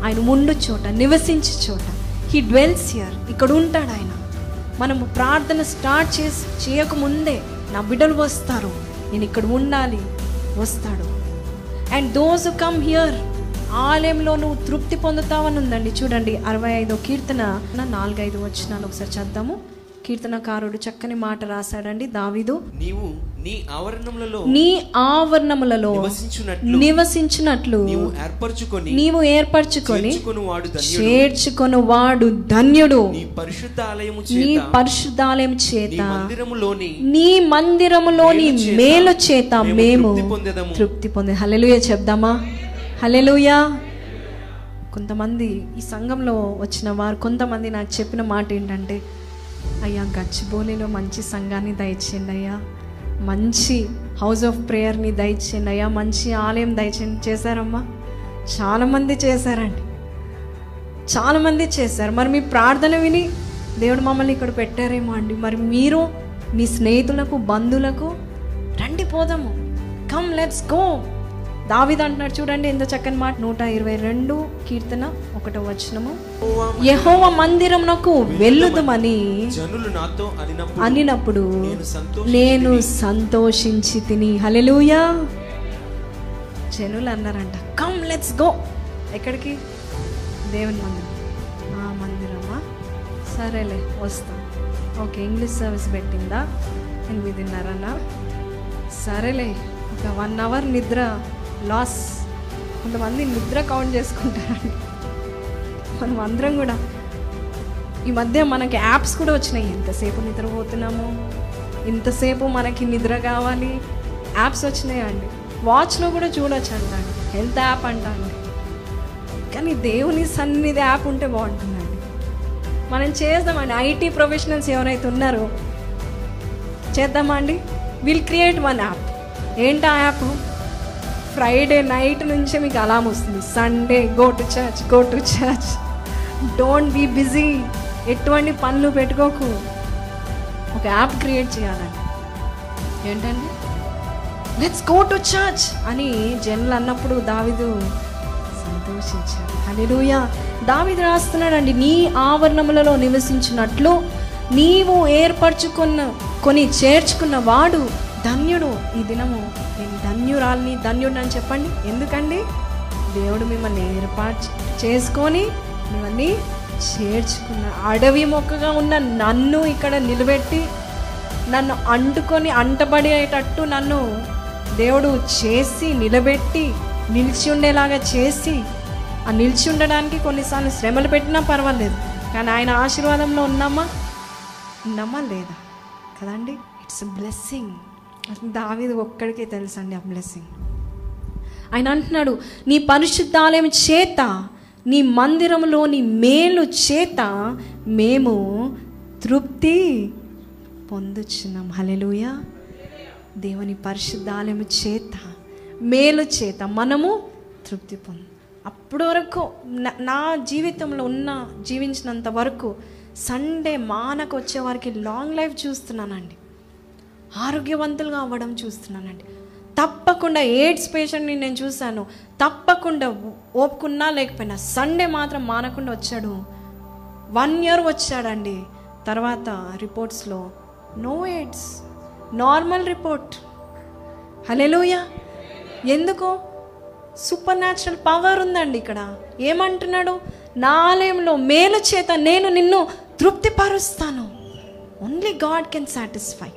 ఆయన ఉండు చోట నివసించే చోట. హీ డ్వెల్స్ హియర్ ఇక్కడ ఉంటాడు ఆయన. మనము ప్రార్థన స్టార్ట్ చేసి చేయకముందే నా బిడ్డలు వస్తారు. నేను ఇక్కడ ఉండాలి. వస్తాడు. అండ్ దోస్ కమ్ హియర్ ఆలయంలో నువ్వు తృప్తి పొందుతావని ఉందండి చూడండి అరవై ఐదో కీర్తన నాలుగైదు వచ్చినాలు ఒకసారి చేద్దాము కీర్తనకారుడు చక్కని మాట రాశాడండి. దావీదు నీవు నీ ఆవరణములలో నీ ఆవరణములలో నివసించినట్లు నీవు ఏర్పరచుకొని నీవు ఏర్పరచుకొని చేర్చుకొని వాడు ధన్యుడు. నీ పరిశుద్ధ ఆలయము నీ చేత పరిశుద్ధాలయం నీ చేత మందిరములోని నీ మందిరములోని మేలు చేత మేము తృప్తి పొందే హల్లెలూయా చెప్దామా? హల్లెలూయా. కొంతమంది ఈ సంఘంలో వచ్చిన వారు కొంతమంది నాకు చెప్పిన మాట ఏంటంటే అయ్యా గచ్చిబౌలిలో మంచి సంఘాన్ని దయచేయండి అయ్యా. మంచి హౌస్ ఆఫ్ ప్రేయర్ని దయచేయండి అయ్యా. మంచి ఆలయం దయచేయండి. చేశారమ్మా? చాలామంది చేశారండి. చాలామంది చేశారు. మరి మీ ప్రార్థన విని దేవుడు మమ్మల్ని ఇక్కడ పెట్టారేమో అండి. మరి మీరు మీ స్నేహితులకు బంధువులకు రండి పోదాము. కమ్ లెట్స్ గో దావిద అంటున్నాడు చూడండి ఎంత చక్కని మాట నూట ఇరవై రెండు కీర్తన ఒకటో వచనము. యెహోవా మందిరమునకు వెళ్ళుదమని జనులు నాతో అనినప్పుడు నేను సంతోషి నేను సంతోషించి తిని. హలెలూయా జనులు అన్నారంట కమ్ లెట్స్ గో ఎక్కడికి? దేవుని మందిరం. ఆ మందిరమా? సరేలే వస్తాం. ఓకే ఇంగ్లీష్ సర్వీస్ పెట్టిందా? ఎనిమిదిన్నరన్నా సరేలే ఒక వన్ అవర్ నిద్ర. లాస్. కొంతమంది నిద్ర కౌంట్ చేసుకుంటారండి. మనం అందరం కూడా. ఈ మధ్య మనకి యాప్స్ కూడా వచ్చినాయి. ఎంతసేపు నిద్రపోతున్నాము? ఇంతసేపు మనకి నిద్ర కావాలి? యాప్స్ వచ్చినాయండి. వాచ్లో కూడా చూడొచ్చు అంటాను హెల్త్ యాప్ అంటాను కానీ దేవుని సన్నిధి యాప్ ఉంటే బాగుంటుందండి. మనం చేద్దామండి. ఐటీ ప్రొఫెషనల్స్ ఎవరైతే ఉన్నారో చేద్దామా అండి? Will create one app. ఏంటి ఆ యాప్? ఫ్రైడే నైట్ నుంచే మీకు అలాం వస్తుంది. Sunday go to church go to church don't be busy ఎటువంటి పనులు పెట్టుకోకు. ఒక యాప్ క్రియేట్ చేయాలండి. ఏంటండి? లెట్స్ గో టు చర్చ్ అని జనులు అన్నప్పుడు దావిదు సంతోషించాడు. హల్లెలూయా దావిదు రాస్తున్నాడండి నీ ఆవరణములలో నివసించినట్లు నీవు ఏర్పరచుకున్న కొని చేర్చుకున్న వాడు ధన్యుడు ఈ దినము. నేను ధన్యురాల్ని ధన్యుడు అని చెప్పండి. ఎందుకండి? దేవుడు మిమ్మల్ని ఏర్పాటు చేసుకొని మిమ్మల్ని చేర్చుకున్న అడవి మొక్కగా ఉన్న నన్ను ఇక్కడ నిలబెట్టి నన్ను అంటుకొని అంటబడేటట్టు నన్ను దేవుడు చేసి నిలబెట్టి నిలిచి ఉండేలాగా చేసి ఆ నిలిచి ఉండడానికి కొన్నిసార్లు శ్రమలు పెట్టినా పర్వాలేదు. కానీ ఆయన ఆశీర్వాదంలో ఉన్నామా? ఉన్నామా లేదా? కదండి? ఇట్స్ బ్లెస్సింగ్ దావిది ఒక్కడికే తెలుసండి ఆ బ్లెస్సింగ్ ఆయన అంటున్నాడు నీ పరిశుద్ధాలయం చేత నీ మందిరంలోని మేలు చేత మేము తృప్తి పొందుచున్నాం. హలెలుయ దేవుని పరిశుద్ధాలయం చేత మేలు చేత మనము తృప్తి పొందు. అప్పటి వరకు నా- నా జీవితంలో ఉన్న జీవించినంత వరకు సండే మానకు వచ్చే వారికి లాంగ్ లైఫ్ చూస్తున్నానండి. ఆరోగ్యవంతులుగా అవ్వడం చూస్తున్నానండి. తప్పకుండా ఎయిడ్స్ పేషెంట్ని నేను చూశాను. తప్పకుండా ఓపుకున్నా లేకపోయినా సండే మాత్రం మానకుండా వచ్చాడు. వన్ ఇయర్ వచ్చాడండి. తర్వాత రిపోర్ట్స్లో no AIDS. Normal report. Hallelujah ఎందుకు? సూపర్ న్యాచురల్ పవర్ ఉందండి ఇక్కడ. ఏమంటున్నాడు? నా ఆలయంలో మేలు చేత నేను నిన్ను తృప్తిపరుస్తాను. Only God can satisfy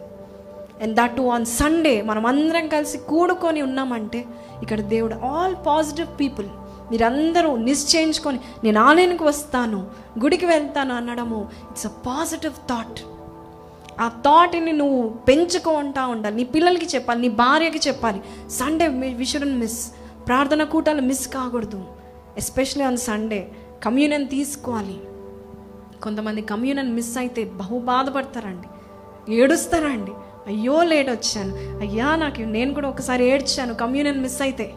and that on Sunday మనం అందరం కలిసి కూడుకొని ఉన్నామంటే ఇక్కడ దేవుడు ఆల్ పాజిటివ్ పీపుల్ మీరందరూ నిశ్చయించుకొని నేను ఆలయానికి వస్తాను గుడికి వెళ్తాను అనడము ఇట్స్ అ పాజిటివ్ థాట్ ఆ థాట్ని నువ్వు పెంచుకుంటా ఉండాలి. నీ పిల్లలకి చెప్పాలి నీ భార్యకి చెప్పాలి. సండే వి షుడన్ మిస్ ప్రార్థన కూటాలు మిస్ కాకూడదు. ఎస్పెషలీ ఆన్ సండే కమ్యూనియన్ తీసుకోవాలి. కొంతమంది కమ్యూనియన్ మిస్ అయితే బహు బాధపడతారండి ఏడుస్తారండి. అయ్యో లేట్ వచ్చాను. అయ్యా నాకు నేను కూడా ఒకసారి ఏడ్చాను. కమ్యూనియన్ మిస్ అయితే.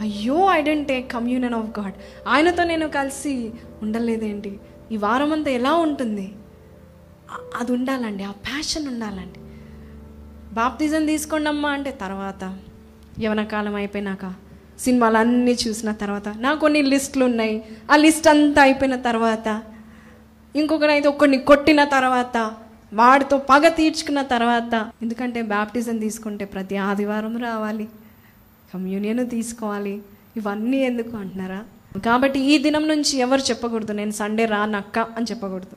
అయ్యో I didn't take communion of God. ఆయనతో నేను కలిసి ఉండలేదేంటి? ఈ వారం అంతా ఎలా ఉంటుంది? అది ఉండాలండి. ఆ ప్యాషన్ ఉండాలండి. బాప్తిజం తీసుకోండమ్మా అంటే తర్వాత. యవనకాలం అయిపోయినాక సినిమాలు అన్నీ చూసిన తర్వాత. నాకు కొన్ని లిస్టులు ఉన్నాయి. ఆ లిస్ట్ అంతా అయిపోయిన తర్వాత. ఇంకొకరైతే ఒకరిని కొట్టిన తర్వాత. వాడితో పగ తీర్చుకున్న తర్వాత ఎందుకంటే బ్యాప్టిజం తీసుకుంటే ప్రతి ఆదివారం రావాలి. కమ్యూనియన్ తీసుకోవాలి. ఇవన్నీ ఎందుకు అంటున్నారా? కాబట్టి ఈ దినం నుంచి ఎవరు చెప్పకూడదు. నేను సండే రాను అక్క అని చెప్పకూడదు.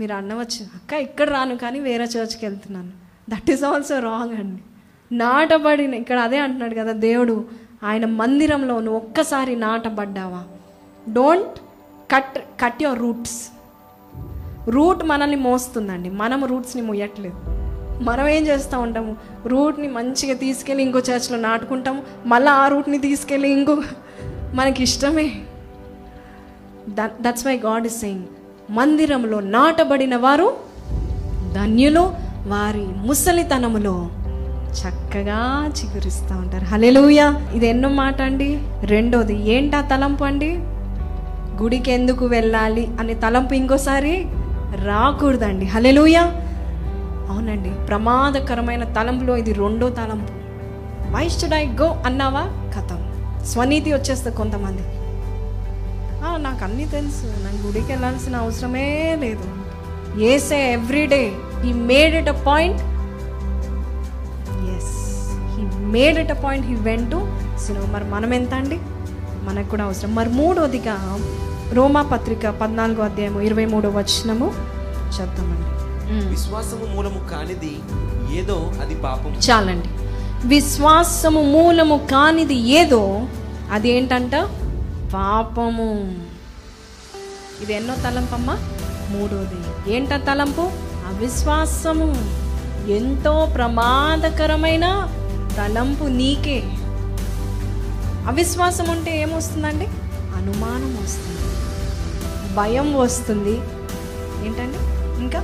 మీరు అనవచ్చు. అక్క ఇక్కడ రాను కానీ వేరే చర్చ్కి వెళ్తున్నాను. దట్ ఈస్ ఆల్సో రాంగ్ అండి. నాటబడిన ఇక్కడ అదే అంటున్నాడు కదా దేవుడు. ఆయన మందిరంలో నువ్వు ఒక్కసారి నాటబడ్డావా? Don't cut cut your roots root మనల్ని మోస్తుందండి. మనం రూట్స్ని మోయట్లేదు. మనం ఏం చేస్తూ ఉంటాము? రూట్ని మంచిగా తీసుకెళ్ళి ఇంకో చర్చ్లో నాటుకుంటాము. మళ్ళీ ఆ రూట్ని తీసుకెళ్ళి ఇంకో మనకి ఇష్టమే. That's why God is saying మందిరంలో నాటబడిన వారు ధన్యులు వారి ముసలితనములో చక్కగా చిగురిస్తూ ఉంటారు. హలెలుయ ఇది ఎన్నో మాట అండి. రెండోది ఏంటా తలంపు అండి? గుడికి ఎందుకు వెళ్ళాలి? అనే తలంపు ఇంకోసారి రాకూడదండి. హలెలుయ అవునండి. ప్రమాదకరమైన తలంపులో ఇది రెండో తలంపు. వై షుడ్ ఐ గో అన్నావా? కథం. స్వనీతి వచ్చేస్తుంది కొంతమంది. నాకు అన్నీ తెలుసు. నాకు గుడికి వెళ్ళాల్సిన అవసరమే లేదు. ఏసే everyday he made it a point yes he made it a point he went to cinema మరి మనం ఎంత అండి మనకు కూడా అవసరం. మరి మూడోదిగా రోమా పత్రిక పద్నాలుగో అధ్యాయము ఇరవై మూడో వచనము చదువుతామండి. మ్మ్. విశ్వాసము మూలము కానిది ఏదో అది పాపం చాలండి. విశ్వాసము మూలము కానిది ఏదో అది ఏంటంట? పాపము. ఇది ఎన్నో తలంపమ్మా మూడోది. ఏంట తలంపు? అవిశ్వాసము. ఎంతో ప్రమాదకరమైన తలంపు నీకే. అవిశ్వాసం ఉంటే ఏమొస్తుందండి? అనుమానం వస్తుంది భయం వస్తుంది. ఏంటండి? ఇంకా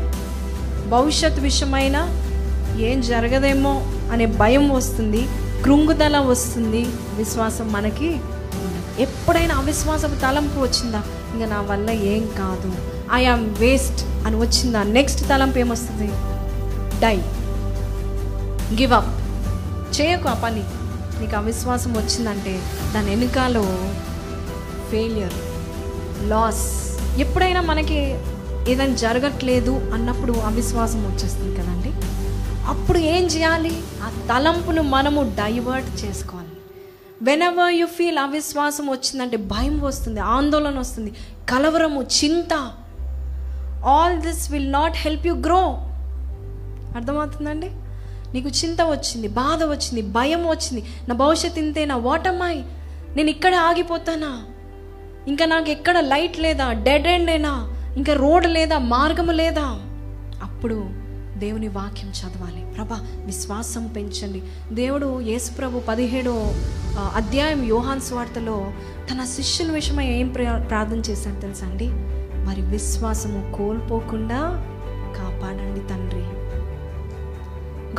భవిష్యత్ విషయమైన ఏం జరగదేమో అనే భయం వస్తుంది. కృంగుదల వస్తుంది. విశ్వాసం మనకి ఎప్పుడైనా అవిశ్వాసపు తలంపు వచ్చిందా? ఇంకా నా వల్ల ఏం కాదు. ఐ ఆమ్ వేస్ట్ అని వచ్చిందా? నెక్స్ట్ తలంపు ఏమొస్తుంది? డై గివ్ అప్ చేయకు ఆ పని. నీకు అవిశ్వాసం వచ్చిందంటే దాని వెనుకాలో ఫెయిలియర్ లాస్ ఎప్పుడైనా మనకి ఏదైనా జరగట్లేదు అన్నప్పుడు అవిశ్వాసం వచ్చేస్తుంది కదండి. అప్పుడు ఏం చేయాలి? ఆ తలంపును మనము డైవర్ట్ చేసుకోవాలి. వెనవర్ యు ఫీల్ అవిశ్వాసం వచ్చిందంటే భయం వస్తుంది ఆందోళన వస్తుంది కలవరము చింత. All this will not help you grow అర్థమవుతుందండి? నీకు చింత వచ్చింది బాధ వచ్చింది భయం వచ్చింది. నా భవిష్యత్ ఇంతేనా వాటమ్మాయి నేను ఇక్కడ ఆగిపోతానా? ఇంకా నాకు ఎక్కడ లైట్ లేదా? డెడ్ ఎండేనా ఇంకా రోడ్ లేదా? మార్గము లేదా? అప్పుడు దేవుని వాక్యం చదవాలి. ప్రభా విశ్వాసం పెంచండి. దేవుడు యేసుప్రభు పదిహేడో అధ్యాయం యోహాన్ స్వార్తలో తన శిష్యుల విషయమై ఏం ప్ర- ప్రార్థన చేశాడు తెలుసా అండి? మరి విశ్వాసము కోల్పోకుండా కాపాడండి తండ్రి.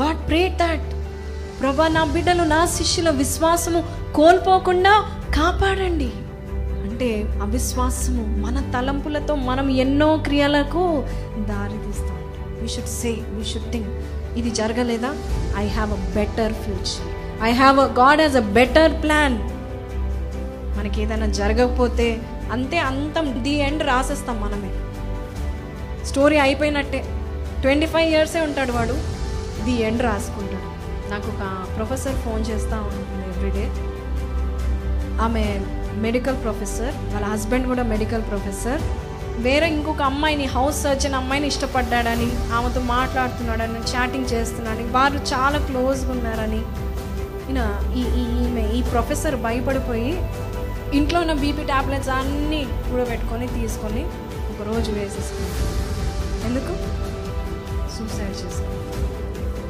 గాడ్ ప్రే దట్ ప్రభా నా బిడ్డలు నా శిష్యుల విశ్వాసము కోల్పోకుండా కాపాడండి. అంటే అవిశ్వాసము మన తలంపులతో మనం ఎన్నో క్రియలకు దారితీస్తాం we should say we should think ఇది జరగలేదా? I have a better future I have a God has a better plan మనకి ఏదైనా జరగకపోతే అంతే అంతం ది ఎండ్ రాసేస్తాం మనమే. స్టోరీ అయిపోయినట్టే. ట్వంటీ ఫైవ్ ఇయర్సే ఉంటాడు వాడు. ది ఎండ్ రాసుకుంటాడు. నాకు ఒక ప్రొఫెసర్ ఫోన్ చేస్తూ ఉంటుంది ఎవ్రీడే ఆమె మెడికల్ ప్రొఫెసర్ వాళ్ళ హస్బెండ్ కూడా మెడికల్ ప్రొఫెసర్ వేరే ఇంకొక అమ్మాయిని హౌస్ సర్జన్ అమ్మాయిని ఇష్టపడ్డాడని ఆమెతో మాట్లాడుతున్నాడని చాటింగ్ చేస్తున్నాడని వారు చాలా క్లోజ్గా ఉన్నారని ఈయన ఈ ఈ- ఈమె ఈ ప్రొఫెసర్ భయపడిపోయి ఇంట్లో ఉన్న బీపీ టాబ్లెట్స్ అన్నీ కూడబెట్టుకొని తీసుకొని ఒక రోజు వేసేసుకుంది. ఎందుకు? సూసైడ్ చేసుకుంది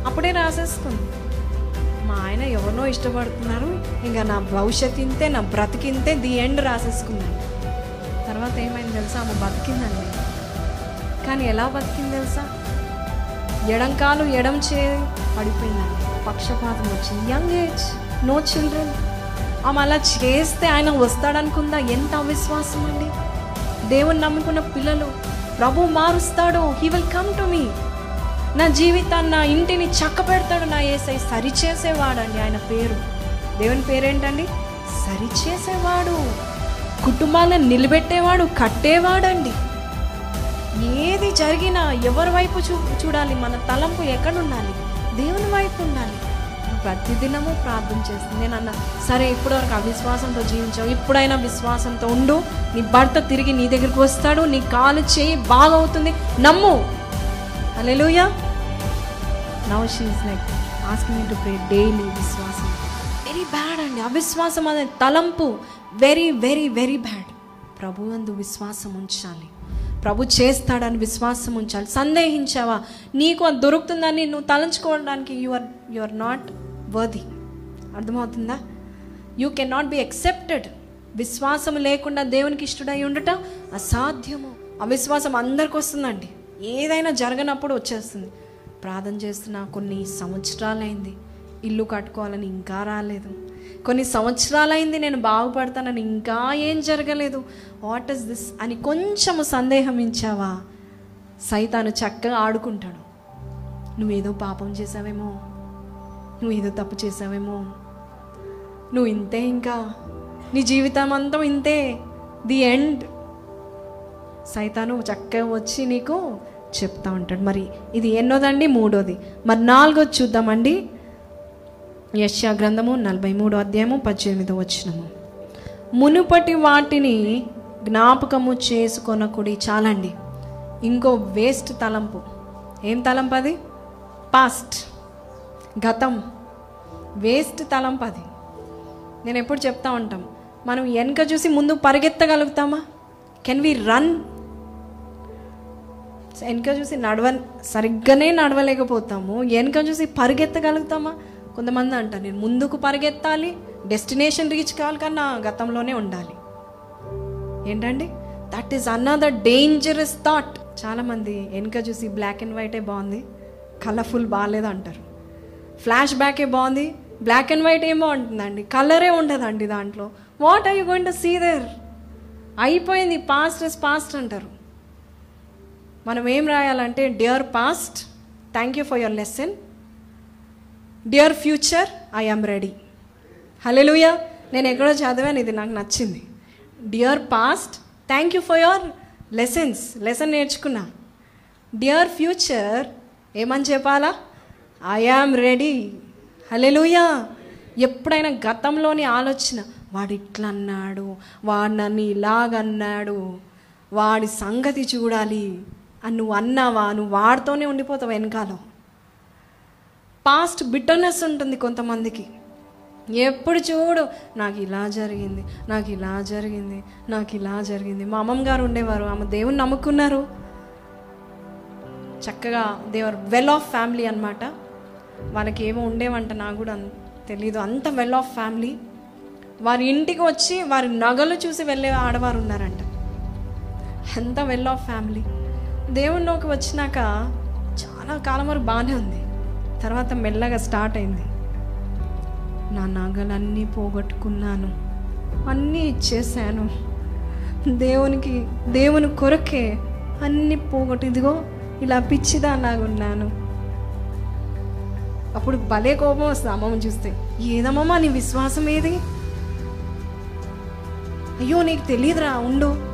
అప్పుడే రాసేసుకుంది. మా ఆయన ఎవరినో ఇష్టపడుతున్నారు. ఇంకా నా భవిష్యత్ ఇంతే నా బ్రతికింతే ది ఎండ్ రాసేసుకున్నాను. తర్వాత ఏమైంది తెలుసా? ఆమె బతికిందండి. కానీ ఎలా బతికింది తెలుసా? ఎడంకాలు ఎడం చే పడిపోయిందండి. పక్షపాతం వచ్చింది యంగ్ ఏజ్ నో చిల్డ్రన్. ఆమె అలా చేస్తే ఆయన వస్తాడనుకుందా? ఎంత అవిశ్వాసం అండి దేవుని నమ్ముకున్న పిల్లలు ప్రభు మారుస్తాడు he will come to me నా జీవితాన్ని నా ఇంటిని చక్క పెడతాడు నా ఏసై. సరిచేసేవాడండి ఆయన పేరు. దేవుని పేరేంటండి? సరిచేసేవాడు. కుటుంబాలను నిలబెట్టేవాడు కట్టేవాడండి. ఏది జరిగినా ఎవరి వైపు చూ చూడాలి? మన తలంపు ఎక్కడుండాలి? దేవుని వైపు ఉండాలి. ప్రతిదినము ప్రార్థన చేస్తుంది నేను అన్న సరే ఇప్పటివరకు అవిశ్వాసంతో జీవించావు. ఇప్పుడైనా విశ్వాసంతో ఉండు. నీ భర్త తిరిగి నీ దగ్గరికి వస్తాడు. నీ కాలు చేయి బాగవుతుంది నమ్ము. Hallelujah now she is like asking to pray daily విశ్వాసం వెరీ బ్యాడ్ అండి. అవిశ్వాసం అనే తలంపు వెరీ వెరీ వెరీ బ్యాడ్ ప్రభు అందు విశ్వాసం ఉంచాలి. ప్రభు చేస్తాడని విశ్వాసం ఉంచాలి. సందేహించావా? నీకు అది దొరుకుతుందని నువ్వు తలంచుకోవడానికి you are are not worthy అర్థమవుతుందా? You can not be accepted విశ్వాసం లేకుండా దేవునికి ఇష్టడై ఉండట అసాధ్యము. అవిశ్వాసం అందరికి వస్తుందండి ఏదైనా జరగనప్పుడు వచ్చేస్తుంది. ప్రార్థన చేస్తున్నా కొన్ని సంవత్సరాలైంది ఇల్లు కట్టుకోవాలని ఇంకా రాలేదు. కొన్ని సంవత్సరాలైంది నేను బాగుపడతానని ఇంకా ఏం జరగలేదు. వాట్ ఇస్ దిస్ అని కొంచెము సందేహం ఇచ్చావా? సైతాను చక్కగా ఆడుకుంటాడు. నువ్వేదో పాపం చేసావేమో? నువ్వు ఏదో తప్పు చేసావేమో? నువ్వు ఇంతే ఇంకా? నీ జీవితం అంతా ఇంతే? ది ఎండ్ సైతాను చక్కగా వచ్చి నీకు చెప్తా ఉంటాడు. మరి ఇది ఎన్నోదండి? మూడోది. మరి నాలుగోది చూద్దామండి. యశ్యా గ్రంథము నలభై మూడో అధ్యాయము పద్దెనిమిదో వచ్చినము మునుపటి వాటిని జ్ఞాపకము చేసుకొనకుడి చాలండి. ఇంకో వేస్ట్ తలంపు. ఏం తలంపు అది? పాస్ట్ గతం. వేస్ట్ తలంపు అది. నేను ఎప్పుడు చెప్తా ఉంటాం. మనం వెనక చూసి ముందు పరిగెత్తగలుగుతామా? కెన్ వి రన్ వెనక చూసి నడవ సరిగ్గానే నడవలేకపోతాము. వెనక చూసి పరిగెత్తగలుగుతామా? కొంతమంది అంటారు నేను ముందుకు పరిగెత్తాలి డెస్టినేషన్ రీచ్ కావాలి కన్నా గతంలోనే ఉండాలి. ఏంటండి? That is another dangerous thought చాలామంది వెనక చూసి బ్లాక్ అండ్ వైటే బాగుంది కలర్ఫుల్ బాగాలేదు అంటారు. ఫ్లాష్ బ్యాకే బాగుంది బ్లాక్ అండ్ వైట్ ఏం బాగుంటుందండి కలరే ఉండదండి దాంట్లో. What are you going to see there అయిపోయింది పాస్ట్ ఇస్ పాస్ట్ అంటారు. మనం ఏం రాయాలంటే dear past thank you for your lesson dear future I am ready hallelujah నేను ఎక్కడో చదివాను ఇది నాకు నచ్చింది. Dear past thank you for your lessons lesson నేర్చుకున్నా. డియర్ ఫ్యూచర్ ఏమని చెప్పాలా? ఐ ఆమ్ రెడీ హలెలుయా ఎప్పుడైనా గతంలోని ఆలోచన వాడు ఇట్లా అన్నాడు వాడు నన్ను ఇలాగన్నాడు వాడి సంగతి చూడాలి. నువ్వు అన్నావా నువ్వు వాడితోనే ఉండిపోతావు వెనకాల? పాస్ట్ బిటర్నెస్ ఉంటుంది కొంతమందికి. ఎప్పుడు చూడు నాకు ఇలా జరిగింది నాకు ఇలా జరిగింది నాకు ఇలా జరిగింది. మా అమ్మమ్మ గారు ఉండేవారు ఆమె దేవుని నమ్ముకున్నారు. చక్కగా దేవర్ వెల్ ఆఫ్ ఫ్యామిలీ అనమాట వాళ్ళకి ఏమో ఉండేవంట నాకు కూడా తెలీదు. అంత వెల్ ఆఫ్ ఫ్యామిలీ వారి ఇంటికి వచ్చి వారి నగలు చూసి వెళ్ళే ఆడవారు ఉన్నారంట. అంత వెల్ ఆఫ్ ఫ్యామిలీ దేవునిలోకి వచ్చినాక చాలా కాలం వరకు బాగానే ఉంది. తర్వాత మెల్లగా స్టార్ట్ అయింది. నా నగలన్నీ పోగొట్టుకున్నాను. అన్నీ ఇచ్చేసాను. దేవునికి దేవుని కొరకే అన్నీ పోగొట్టు ఇదిగో ఇలా పిచ్చిదాలాగున్నాను అప్పుడు భలే కోపం వస్తుంది అమ్మమ్మ చూస్తే. ఏదమ్మమ్మ నీ విశ్వాసం ఏది? అయ్యో నీకు తెలియదురా ఉండు.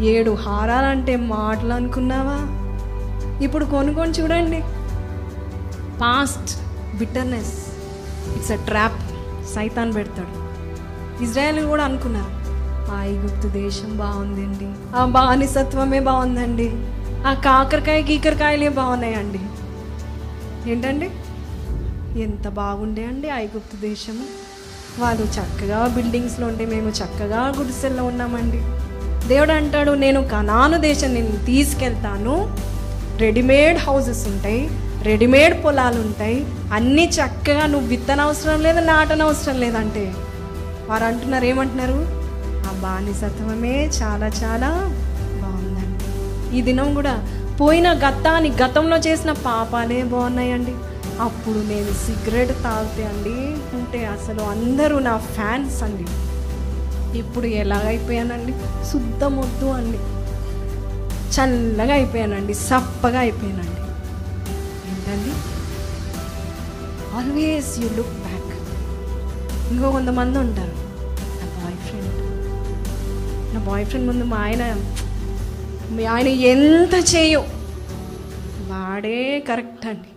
ఏడు హారాలంటే మాటలు అనుకున్నావా ఇప్పుడు కొనుక్కొని చూడండి. Past bitterness it's a trap సైతాన్ పెడతాడు. ఇజ్రాయెల్ కూడా అనుకున్నారు. ఆ ఐగుప్తు దేశం బాగుందండి. ఆ బానిసత్వమే బాగుందండి. ఆ కాకరకాయ గీకరకాయలే బాగున్నాయండి. ఏంటండి? ఎంత బాగుండే అండి ఐగుప్తు దేశము. వాళ్ళు చక్కగా బిల్డింగ్స్లో ఉంటే మేము చక్కగా గుడిసెల్లో ఉన్నామండి. దేవుడు అంటాడు నేను కనాను దేశం నేను తీసుకెళ్తాను. రెడీమేడ్ హౌసెస్ ఉంటాయి రెడీమేడ్ పొలాలు ఉంటాయి. అన్నీ చక్కగా నువ్వు విత్తనవసరం లేదు నాటనవసరం లేదంటే వారు అంటున్నారు ఏమంటున్నారు? ఆ బానిసత్వమే చాలా చాలా బాగుందండి. ఈ దినం కూడా పోయిన గతాన్ని గతంలో చేసిన పాపాలే బాగున్నాయండి. అప్పుడు నేను సిగరెట్ తాగితే అండి అంటే అసలు అందరూ నా ఫ్యాన్స్ అండి. ఇప్పుడు ఎలాగైపోయానండి? శుద్ధమొద్దు అండి. చల్లగా అయిపోయానండి సప్పగా అయిపోయానండి ఏంటండి? ఆల్వేస్ యూ లుక్ బ్యాక్ ఇంకో కొంతమంది ఉంటారు. నా బాయ్ ఫ్రెండ్ నా బాయ్ ఫ్రెండ్ ముందు మా ఆయన మీ ఆయన ఎంత చేయు వాడే కరెక్ట్ అండి.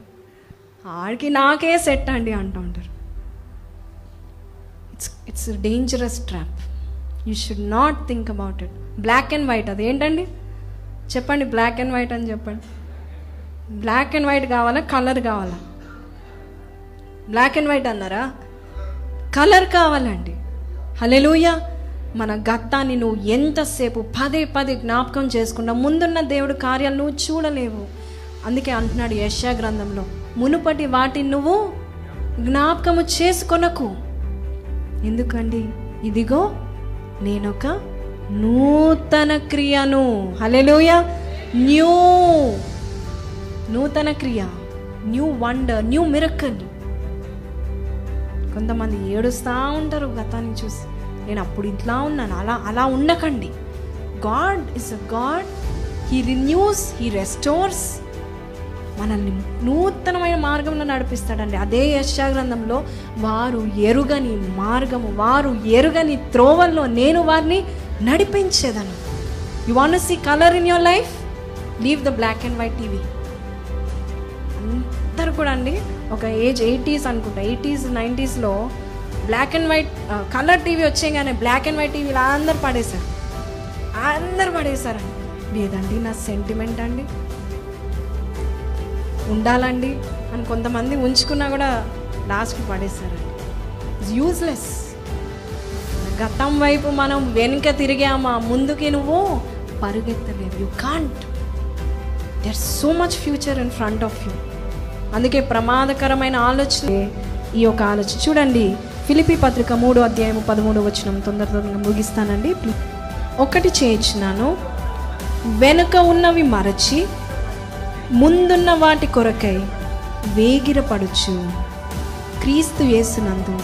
ఆడికి నాకే సెట్ అండి అంటూ ఉంటారు. It's it's dangerous trap you should not think about it black and white అది ఏంటండి చెప్పండి బ్లాక్ అండ్ వైట్ అని చెప్పండి. బ్లాక్ అండ్ వైట్ కావాలా కలర్ కావాలా? బ్లాక్ అండ్ వైట్ అన్నారా? కలర్ కావాలండి. హలెలూయ మన గతాన్ని నువ్వు ఎంతసేపు పదే పదే జ్ఞాపకం చేసుకున్నా ముందున్న దేవుడు కార్యాలు నువ్వు చూడలేవు. అందుకే అంటున్నాడు యశా గ్రంథంలో మునుపటి వాటిని నువ్వు జ్ఞాపకము చేసుకొనకు. ఎందుకండి? ఇదిగో నేనొక నూతన క్రియను. Hallelujah new. నూతన క్రియ. New wonder new miracle. కొంతమంది ఏడుస్తూ ఉంటారు గతాన్ని చూసి. నేను అప్పుడు ఇట్లా ఉన్నాను. అలా అలా ఉండకండి. God is a God. He renews he restores. మనల్ని నూతనమైన మార్గంలో నడిపిస్తాడండి. అదే యశాగ్రంథంలో వారు ఎరుగని మార్గము వారు ఎరుగని త్రోవల్లో నేను వారిని నడిపించేదను. You want see colour in your life leave the black and white TV అందరు కూడా అండి ఒక ఏజ్ ఎయిటీస్ అనుకుంటా. Eighties నైంటీస్లో black and white colour TV వచ్చేగానే black and white టీవీలు అందరు పడేశారు. అందరు పడేశారండి. లేదండి నా సెంటిమెంట్ అండి. ఉండాలండి అని కొంతమంది ఉంచుకున్నా కూడా లాస్ట్కి పడేశారండి. యూజ్లెస్ గతం వైపు మనం వెనుక తిరిగామా? ముందుకి నువ్వు పరుగెత్తలేవు. You can't there so much future in front of you అందుకే ప్రమాదకరమైన ఆలోచన. ఈ యొక్క ఆలోచన. చూడండి ఫిలిపి పత్రిక మూడు అధ్యాయం పదమూడు వచ్చిన తొందర తొందరగా ముగిస్తానండి. ఒకటి చేయించినాను. వెనుక ఉన్నవి మరచి ముందున్న వాటి కొరకై వేగిరపడుచు క్రీస్తు యేసునందు.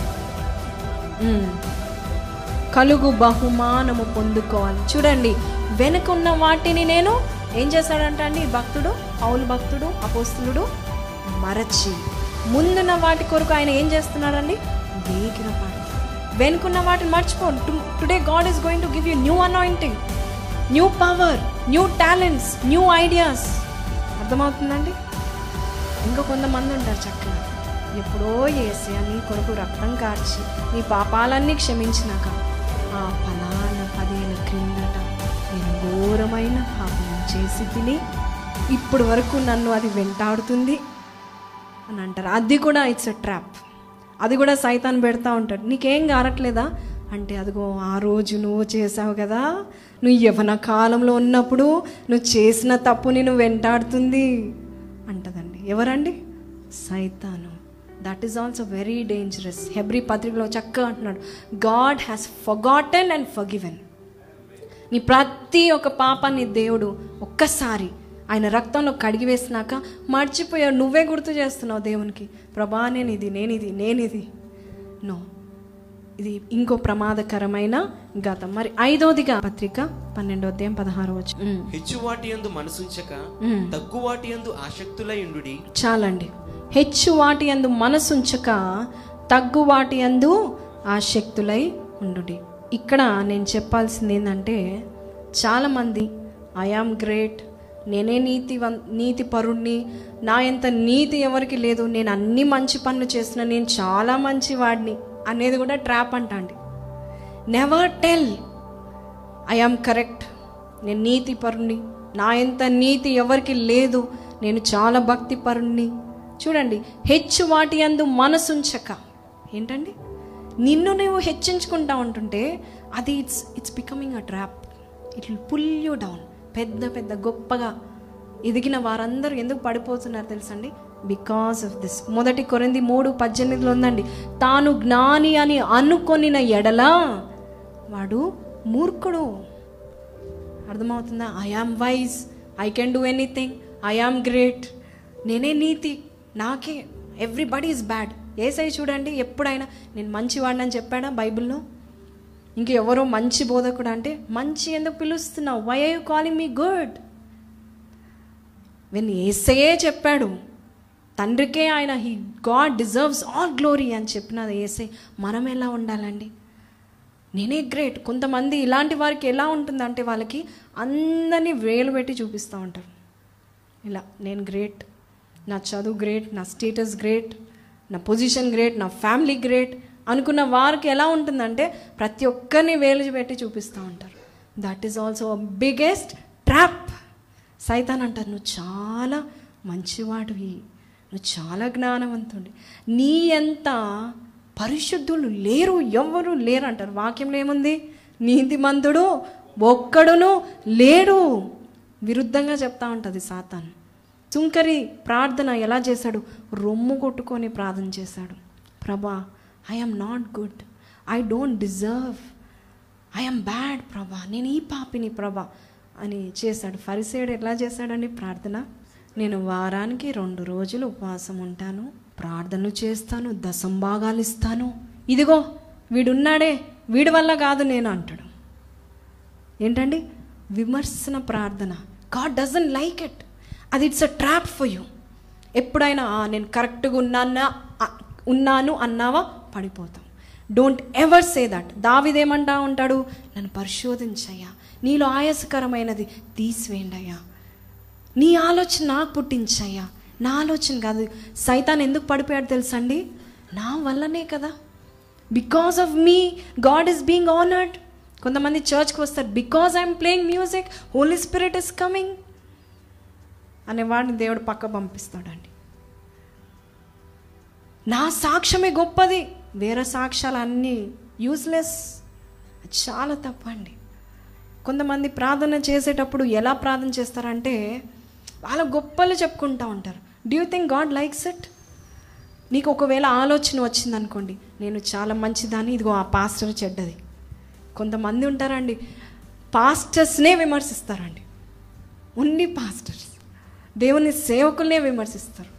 కలుగు బహుమానము పొందుకోవాలి. చూడండి వెనుక ఉన్న వాటిని నేను ఏం చేశాడంట అండి భక్తుడు పౌలు భక్తుడు అపోస్తులుడు మరచి ముందున్న వాటి కొరకు ఆయన ఏం చేస్తున్నాడండి? వేగిరపాడు వెనుకున్న వాటిని మర్చిపో today God is going to give you new anointing new power new talents new ideas. అర్థమవుతుందండి? ఇంకా కొంతమంది ఉంటారు చక్కగా. ఎప్పుడో ఏసీ నీ కొరకు రక్తం కార్చి నీ పాపాలన్నీ క్షమించినాక ఆ ఫలాన పదిహేను క్రిందట నేను ఘోరమైన పాపం చేసి తిని ఇప్పటి వరకు నన్ను అది వెంటాడుతుంది అని అంటారు. అది కూడా ఇట్స్ ఎ ట్రాప్ అది కూడా సైతాన్ పెడతా ఉంటాడు. నీకేం కారట్లేదా? అంటే అదిగో ఆ రోజు నువ్వు చేసావు కదా నువ్వు యవన కాలంలో ఉన్నప్పుడు నువ్వు చేసిన తప్పుని నువ్వు వెంటాడుతుంది అంటదండి. ఎవరండి? సైతాను. That is also very dangerous హెబ్రి పత్రికలో చక్కగా అంటున్నాడు. God has forgotten and forgiven నీ ప్రతి ఒక్క పాపాన్ని దేవుడు ఒక్కసారి ఆయన రక్తంలో కడిగి వేసినాక మర్చిపోయావు. నువ్వే గుర్తు చేస్తున్నావు దేవునికి. ప్రభా నేను ఇది నేనిది నేనిది నో ఇది ఇంకో ప్రమాదకరమైన గతం మరి ఐదోదిగా పత్రిక పన్నెండో అధ్యాయం పదహారు వచ్చి హెచ్చు వాటి యందు మనసుంచక తగ్గు వాటి యందు ఆసక్తులై ఉండుడి చాలండి. హెచ్చు వాటి అందు మనసుంచక తగ్గు వాటి అందు ఆసక్తులై ఉండుడి ఇక్కడ నేను చెప్పాల్సింది ఏంటంటే చాలామంది ఐఆమ్ గ్రేట్ నేనే నీతి నీతి పరుణ్ణి నా ఎంత నీతి ఎవరికి లేదు. నేను అన్ని మంచి పనులు చేస్తున్నా. నేను చాలా మంచి వాడిని అనేది కూడా ట్రాప్ అంట అండి. నెవర్ టెల్ ఐఆమ్ కరెక్ట్ నేను నీతి పరుణ్ణి నా ఎంత నీతి ఎవరికి లేదు. నేను చాలా భక్తి పరుణ్ణి చూడండి హెచ్చు వాటి అందు మనసుంచక. ఏంటండి? నిన్ను నువ్వు హెచ్చించుకుంటా ఉంటుంటే అది it's it's becoming a trap it will pull you down పెద్ద పెద్ద గొప్పగా ఎదిగిన వారందరూ ఎందుకు పడిపోతున్నారు తెలుసండి? బికాస్ ఆఫ్ దిస్ మొదటి కొరింది మూడు పద్దెనిమిదిలో ఉందండి. తాను జ్ఞాని అని అనుకొనిన ఎడల వాడు మూర్ఖుడు. అర్థమవుతుందా? I am wise I can do anything I am great నేనే నీతి. నాకే. ఎవ్రీబడి ఈజ్ బ్యాడ్ ఏసై చూడండి ఎప్పుడైనా నేను మంచివాడిని అని చెప్పాడా బైబిల్లో? ఇంకెవరో మంచి బోధకుడు అంటే మంచి ఎందుకు పిలుస్తున్నావు? Why I you calling me good when ఏసయే చెప్పాడు తండ్రికే ఆయన he God deserves all glory అని చెప్పినది ఏసై. మనం ఎలా ఉండాలండి? నేనే గ్రేట్ కొంతమంది ఇలాంటి వారికి ఎలా ఉంటుందంటే వాళ్ళకి అందరినీ వేలు పెట్టి చూపిస్తూ ఉంటారు. ఇలా నేను గ్రేట్ నా చదువు గ్రేట్ నా స్టేటస్ గ్రేట్ నా పొజిషన్ గ్రేట్ నా ఫ్యామిలీ గ్రేట్ అనుకున్న వారికి ఎలా ఉంటుందంటే ప్రతి ఒక్కరిని వేలు పెట్టి చూపిస్తూ ఉంటారు. That is also biggest trap సైతాన్ అంటారు నువ్వు చాలా మంచివాడివి. నువ్వు చాలా జ్ఞానవంతుడి. నీ ఎంత పరిశుద్ధులు లేరు ఎవ్వరూ లేరు అంటారు వాక్యంలో ఏముంది? నీతిమంతుడు ఒక్కడును లేడు. విరుద్ధంగా చెప్తా ఉంటుంది సాతాన్. చుంకరి ప్రార్థన ఎలా చేశాడు? రొమ్ము కొట్టుకొని ప్రార్థన చేశాడు. ప్రభా I'm not good I don't deserve I'm bad ప్రభా. నేను ఈ పాపిని ప్రభా అని చేశాడు. ఫరిసేడు ఎలా చేశాడండి ప్రార్థన? నేను వారానికి రెండు రోజులు ఉపవాసం ఉంటాను ప్రార్థనలు చేస్తాను దశంభాగాలు ఇస్తాను. ఇదిగో వీడున్నాడే వీడి వల్ల కాదు నేను అంటాడు. ఏంటండి? విమర్శన ప్రార్థన. గాడ్ డజన్ లైక్ ఇట్ అది it's a trap for you ఎప్పుడైనా నేను కరెక్ట్గా ఉన్నానా ఉన్నాను అన్నావా? పడిపోతాం. డోంట్ ఎవర్ సే దట్ దావిదేమంటా ఉంటాడు? నన్ను పరిశోధించయ్యా. నీలో ఆయాసకరమైనది తీసివేయండి అయ్యా నీ ఆలోచన నాకు పుట్టించయ్యా. నా ఆలోచన కాదు. సైతాన్ ఎందుకు పడిపోయాడు తెలుసండి? నా వల్లనే కదా. Because of me God is being honoured కొంతమంది చర్చ్కి వస్తారు. Because I'm playing music Holy Spirit is coming అనే వాడిని దేవుడు పక్క పంపిస్తాడండి. నా సాక్ష్యమే గొప్పది. వేరే సాక్ష్యాలు అన్నీ యూస్లెస్ చాలా తప్పండి. కొంతమంది ప్రార్థన చేసేటప్పుడు ఎలా ప్రార్థన చేస్తారంటే వాళ్ళ గొప్పలు చెప్పుకుంటూ ఉంటారు. Do you think God likes it నీకు ఒకవేళ ఆలోచన వచ్చింది అనుకోండి నేను చాలా మంచిదాన్ని ఇదిగో ఆ పాస్టర్ చెడ్డది. కొంతమంది ఉంటారండి పాస్టర్స్నే విమర్శిస్తారండి. ఓన్లీ పాస్టర్స్ దేవుని సేవకులనే విమర్శిస్తారు.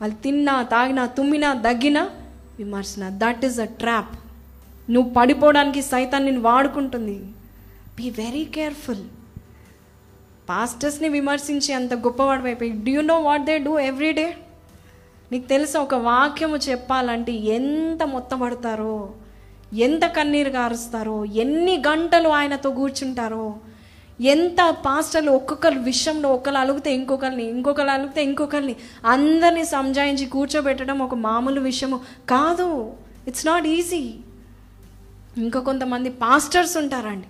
వాళ్ళు తిన్నా తాగినా తుమ్మినా దగ్గినా విమర్శన. దట్ ఈస్ అ ట్రాప్ నువ్వు పడిపోవడానికి సైతాన్ని నేను వాడుకుంటుంది. బీ వెరీ కేర్ఫుల్ పాస్టర్స్ని విమర్శించి అంత గొప్పవాడు అయిపోయి do know what they do every day నీకు తెలుసా ఒక వాక్యము చెప్పాలంటే ఎంత మొత్తపడతారో ఎంత కన్నీరు గారుస్తారో ఎన్ని గంటలు ఆయనతో కూర్చుంటారో ఎంత పాస్టర్లు ఒక్కొక్కరు విషయంలో ఒకరు అలుగుతే ఇంకొకరిని ఇంకొకరు అలుగుతే ఇంకొకరిని అందరినీ సంజాయించి కూర్చోబెట్టడం ఒక మామూలు విషయము కాదు. ఇట్స్ నాట్ ఈజీ ఇంకా కొంతమంది పాస్టర్స్ ఉంటారండి.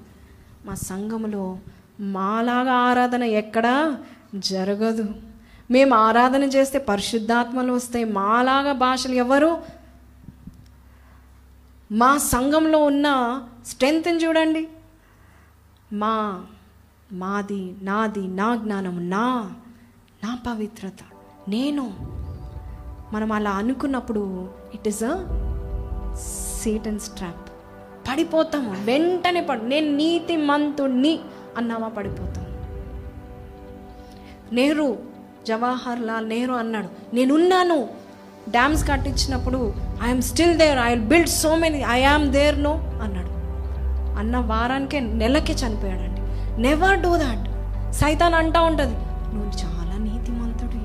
మా సంఘములో మాలాగా ఆరాధన ఎక్కడా జరగదు. మేము ఆరాధన చేస్తే పరిశుద్ధాత్మలు వస్తాయి. మాలాగా భాషలు ఎవరు? మా సంఘంలో ఉన్న స్ట్రెంగ్త్ని చూడండి. మా మాది నాది నా జ్ఞానం నా నా పవిత్రత. నేను మనం అలా అనుకున్నప్పుడు it is a seat and strap పడిపోతాము. వెంటనే పడు. నేను నీతి మంతుణ్ణి అన్నామా పడిపోతాం నెహ్రూ జవహర్ లాల్ నెహ్రూ అన్నాడు నేనున్నాను. Dams కట్టించినప్పుడు I'm still there I will build so many I am there no అన్నాడు. అన్న వారానికే నెలకే చనిపోయాడండి. నెవర్ డూ దాట్ సైతాన్ అంటా ఉంటుంది. నువ్వు చాలా నీతిమంతుడి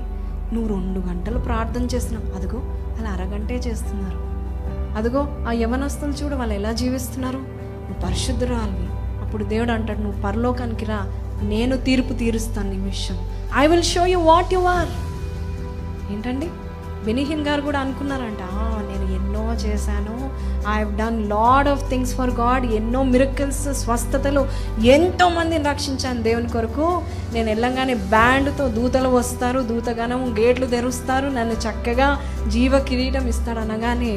నువ్వు రెండు గంటలు ప్రార్థన చేస్తున్నావు. అదిగో అలా అరగంటే చేస్తున్నారు. అదిగో ఆ యవనస్తులు చూడు వాళ్ళు ఎలా జీవిస్తున్నారు? నువ్వు పరిశుద్ధురాలివి. అప్పుడు దేవుడు అంటాడు నువ్వు పరలోకానికి రా నేను తీర్పు తీరుస్తాను నీ విషయం. I will show you what you are ఏంటండి? బెనిహిన్ గారు కూడా అనుకున్నారంట నేను ఎన్నో చేశాను. I have done lot of things for God ఎన్నో మిరకల్స్ స్వస్థతలు. ఎంతో మందిని రక్షించాను దేవుని కొరకు. నేను వెళ్ళంగానే బ్యాండ్తో దూతలు వస్తారు దూతగణం గేట్లు తెరుస్తారు. నన్ను చక్కగా జీవ కిరీటం ఇస్తాడు అనగానే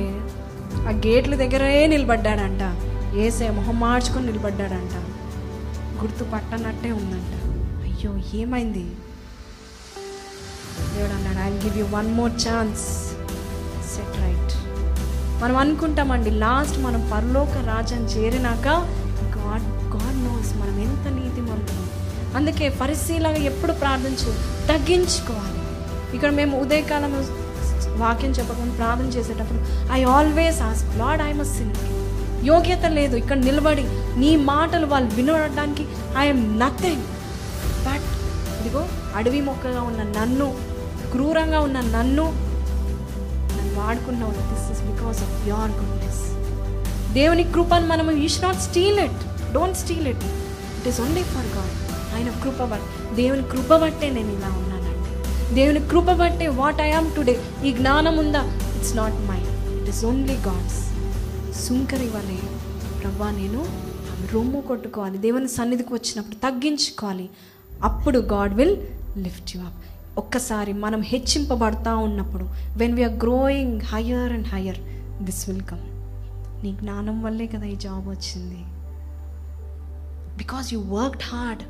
ఆ గేట్ల దగ్గరే నిలబడ్డాడంట. ఏసే మొహం మార్చుకొని నిలబడ్డాడంట. గుర్తు పట్టనట్టే ఉందంట. అయ్యో ఏమైంది? దేవుడు అన్నాడు I give you one more chance set right మనం అనుకుంటామండి లాస్ట్ మనం పరలోక రాజ్యం చేరినాక గాడ్ గాడ్ నోస్ మనం ఎంత నీతి నీతిమంతులు. అందుకే పరిశీలన ఎప్పుడు ప్రార్థించు తగ్గించుకోవాలి. ఇక్కడ మేము ఉదయకాలం వాక్యం చెప్పకుండా ప్రార్థన చేసేటప్పుడు I always ask Lord I must sin యోగ్యత లేదు. ఇక్కడ నిలబడి నీ మాటలు వాళ్ళు వినడానికి ఐఎమ్ నథింగ్ బట్ ఇదిగో అడవి మొక్కగా ఉన్న నన్ను క్రూరంగా ఉన్న నన్ను నన్ను వాడుకున్నావు. This is because of your goodness దేవుని కృపను మనం you not steal it don't steal it it is only for God ఆయన కృప బట్ దేవుని కృప బట్టే నేను ఇలా ఉన్నానండి. దేవుని కృప బట్టే వాట్ ఐ ఆమ్ టుడే ఈ జ్ఞానం ఉందా it's not my it is only God's సుంకరి వలే ప్రభా నేను రొమ్ము కొట్టుకోవాలి. దేవుని సన్నిధికి వచ్చినప్పుడు తగ్గించుకోవాలి. అప్పుడు God will lift you up. ఒక్కసారి మనం హెచ్చింపబడతా ఉన్నప్పుడు when we're growing higher and higher this will come నీ జ్ఞానం వల్లే కదా ఈ జాబ్ వచ్చింది. బికాజ్ యూ వర్క్డ్ హార్డ్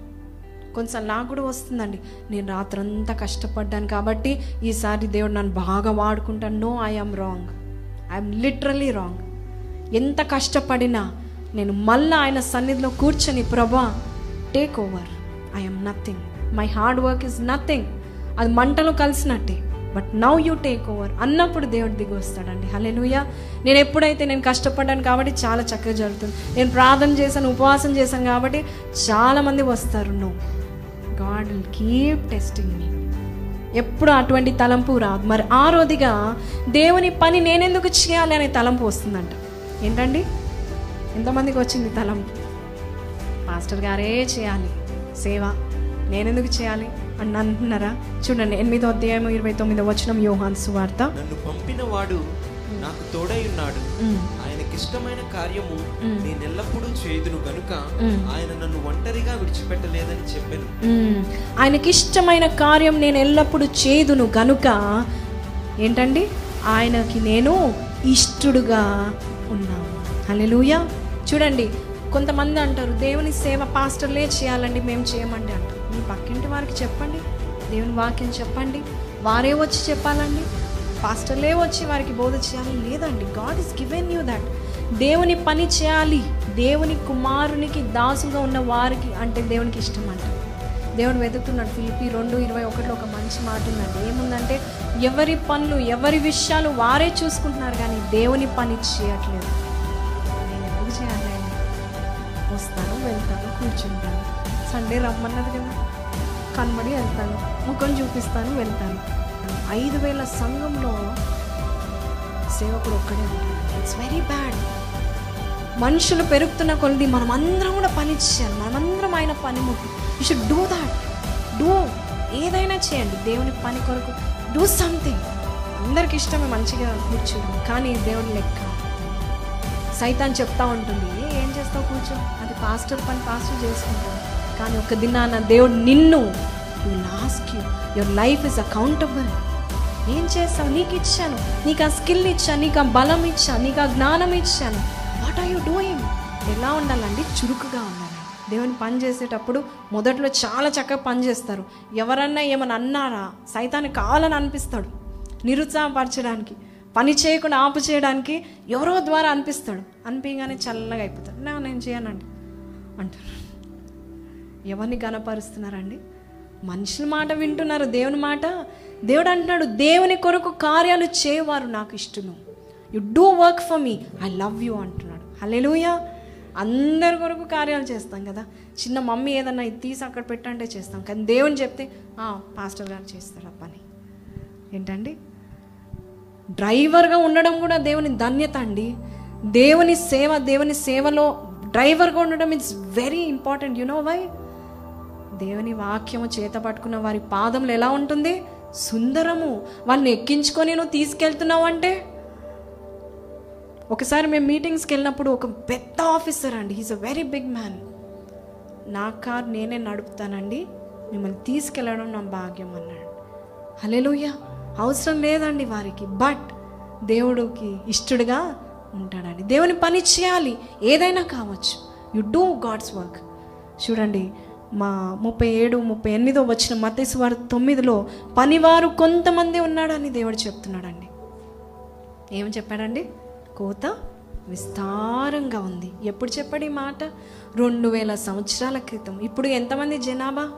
కొంచెం నాకు కూడా వస్తుందండి. నేను రాత్రంతా కష్టపడ్డాను కాబట్టి ఈసారి దేవుడు నన్ను బాగా వాడుకుంటాను no I'm wrong I'm literally wrong ఎంత కష్టపడినా నేను మళ్ళీ ఆయన సన్నిధిలో కూర్చొని ప్రభా take over I'm nothing my hard work is nothing అది మంటలో కలిసినట్టే. But now you take over అన్నప్పుడు దేవుడు దిగి వస్తాడండి. హలెలుయా నేను ఎప్పుడైతే నేను కష్టపడ్డాను కాబట్టి చాలా చక్కగా జరుగుతుంది. నేను ప్రార్థన చేశాను ఉపవాసం చేశాను కాబట్టి చాలామంది వస్తారు. No God will keep testing me ఎప్పుడు అటువంటి తలంపు రాదు. మరి ఆ రోజుగా దేవుని పని నేనెందుకు చేయాలి అనే తలంపు వస్తుందంట. ఏంటండి? ఎంతమందికి వచ్చింది తలంపు మాస్టర్ గారే చేయాలి. సేవ. నేనెందుకు చేయాలి? అని అంటున్నారా చూడండి ఎనిమిదో అధ్యాయం ఇరవై తొమ్మిదో వచనం యోహాన్ సువార్త. నన్ను పంపిన వాడు నాకు తోడై ఉన్నాడు. ఆయనకిష్టమైన కార్యము నేను ఎల్లప్పుడూ చేయుదును గనుక ఆయన నన్ను ఒంటరిగా విడిచిపెట్టలేదని చెప్పాను. ఆయనకి ఇష్టమైన కార్యం నేను ఎల్లప్పుడూ చేదును గనుక ఏంటండి? ఆయనకి నేను ఇష్టడుగా హలో చూడండి కొంతమంది అంటారు దేవుని సేవ పాస్టర్లే చేయాలండి మేము చేయమండి అంటారు. మీ పక్కింటి వారికి చెప్పండి దేవుని వాక్యం చెప్పండి వారే వచ్చి చెప్పాలండి పాస్టర్లే వచ్చి వారికి బోధ చేయాలి. లేదండి God is given you that దేవుని పని చేయాలి. దేవుని కుమారునికి దాసుగా ఉన్న వారికి అంటే దేవునికి ఇష్టం అంట. దేవుడు వెతుకుతున్నాడు ఫిలిపి రెండు ఇరవై ఒకటిలో ఒక మంచి మాట ఉందండి. ఏముందంటే ఎవరి పనులు ఎవరి విషయాలు వారే చూసుకుంటున్నారు కానీ దేవుని పని చేయట్లేదు. వస్తాను వెళ్తాను కూర్చుంటాను. సండే రమ్మన్నది కదా. కనబడి వెళ్తాను ముఖం చూపిస్తాను వెళ్తాను. ఐదు వేల సంఘంలో సేవకుడు ఒక్కడే ఉంటాడు. ఇట్స్ వెరీ బ్యాడ్ మనుషులు పెరుగుతున్న కొలది మనం అందరం కూడా పని చేయాలి. మనమందరం ఆయన పని ముట్టు. You should do that do ఏదైనా చేయండి. దేవుని పని కొరకు. డూ సంథింగ్ అందరికి ఇష్టమే మంచిగా కూర్చోడం కానీ దేవుని లెక్క. సైతాన్ చెప్తా ఉంటుంది ఏం చేస్తావు కూర్చో? అది పాస్టర్ పని పాస్టర్ చేసుకుంటావు కానీ ఒక దినాన దేవుడు నిన్ను you you your life is accountable ఏం చేస్తావు? నీకు ఇచ్చాను. నీకు ఆ స్కిల్ ఇచ్చాను నీకు ఆ బలం ఇచ్చాను నీకు ఆ జ్ఞానం ఇచ్చాను. వాట్ ఆర్ యూ డూయింగ్ ఎలా ఉండాలండి? చురుకుగా ఉండాలి. దేవుని పని చేసేటప్పుడు మొదట్లో చాలా చక్కగా పని చేస్తారు. ఎవరన్నా ఏమన్నా అన్నారా? సైతాన్ని కావాలని అనిపిస్తాడు. నిరుత్సాహపరచడానికి. పని చేయకుండా ఆపు చేయడానికి ఎవరో ద్వారా అనిపిస్తాడు. అనిపించగానే చల్లగా అయిపోతాడు. నా నేను చేయనండి. అంటారు. ఎవరిని గనపరుస్తున్నారండి మనుషుల మాట వింటున్నారు దేవుని మాట. దేవుడు అంటున్నాడు దేవుని కొరకు కార్యాలు చేయవారు నాకు ఇష్టము. You do work for me I love you అంటున్నాడు. హలెలుయా అందరి కొరకు కార్యాలు చేస్తాం కదా. చిన్న మమ్మీ ఏదన్నా ఇది తీసి అక్కడ పెట్టంటే చేస్తాం. కానీ దేవుని చెప్తే పాస్టర్ గారు చేస్తారు ఆ పని? ఏంటండి? డ్రైవర్గా ఉండడం కూడా దేవుని ధన్యత అండి. దేవుని సేవ దేవుని సేవలో డ్రైవర్గా ఉండడం it's very important you know why దేవుని వాక్యము చేత పట్టుకున్న వారి పాదములు ఎలా ఉంటుంది? సుందరము. వాళ్ళని ఎక్కించుకొని నువ్వు తీసుకెళ్తున్నావు అంటే? ఒకసారి మేము మీటింగ్స్కి వెళ్ళినప్పుడు ఒక పెద్ద ఆఫీసర్ అండి. He's a very big man నా కార్ నేనే నడుపుతానండి. మిమ్మల్ని తీసుకెళ్ళడం నా భాగ్యం అన్నాడు. హలేలుయ్య అవసరం లేదండి వారికి. బట్ దేవుడికి ఇష్టడుగా ఉంటాడండి. దేవుని పని చేయాలి. ఏదైనా కావచ్చు. యు డూ గాడ్స్ వర్క్ చూడండి మా ముప్పై ఏడు ముప్పై ఎనిమిదో వచ్చిన మతేశ్వర తొమ్మిదిలో పనివారు కొంతమంది ఉన్నాడని దేవుడు చెప్తున్నాడండి. ఏం చెప్పాడండి? కోత విస్తారంగా ఉంది. ఎప్పుడు చెప్పాడు ఈ మాట? రెండు వేల సంవత్సరాల క్రితం. ఇప్పుడు ఎంతమంది జనాభా?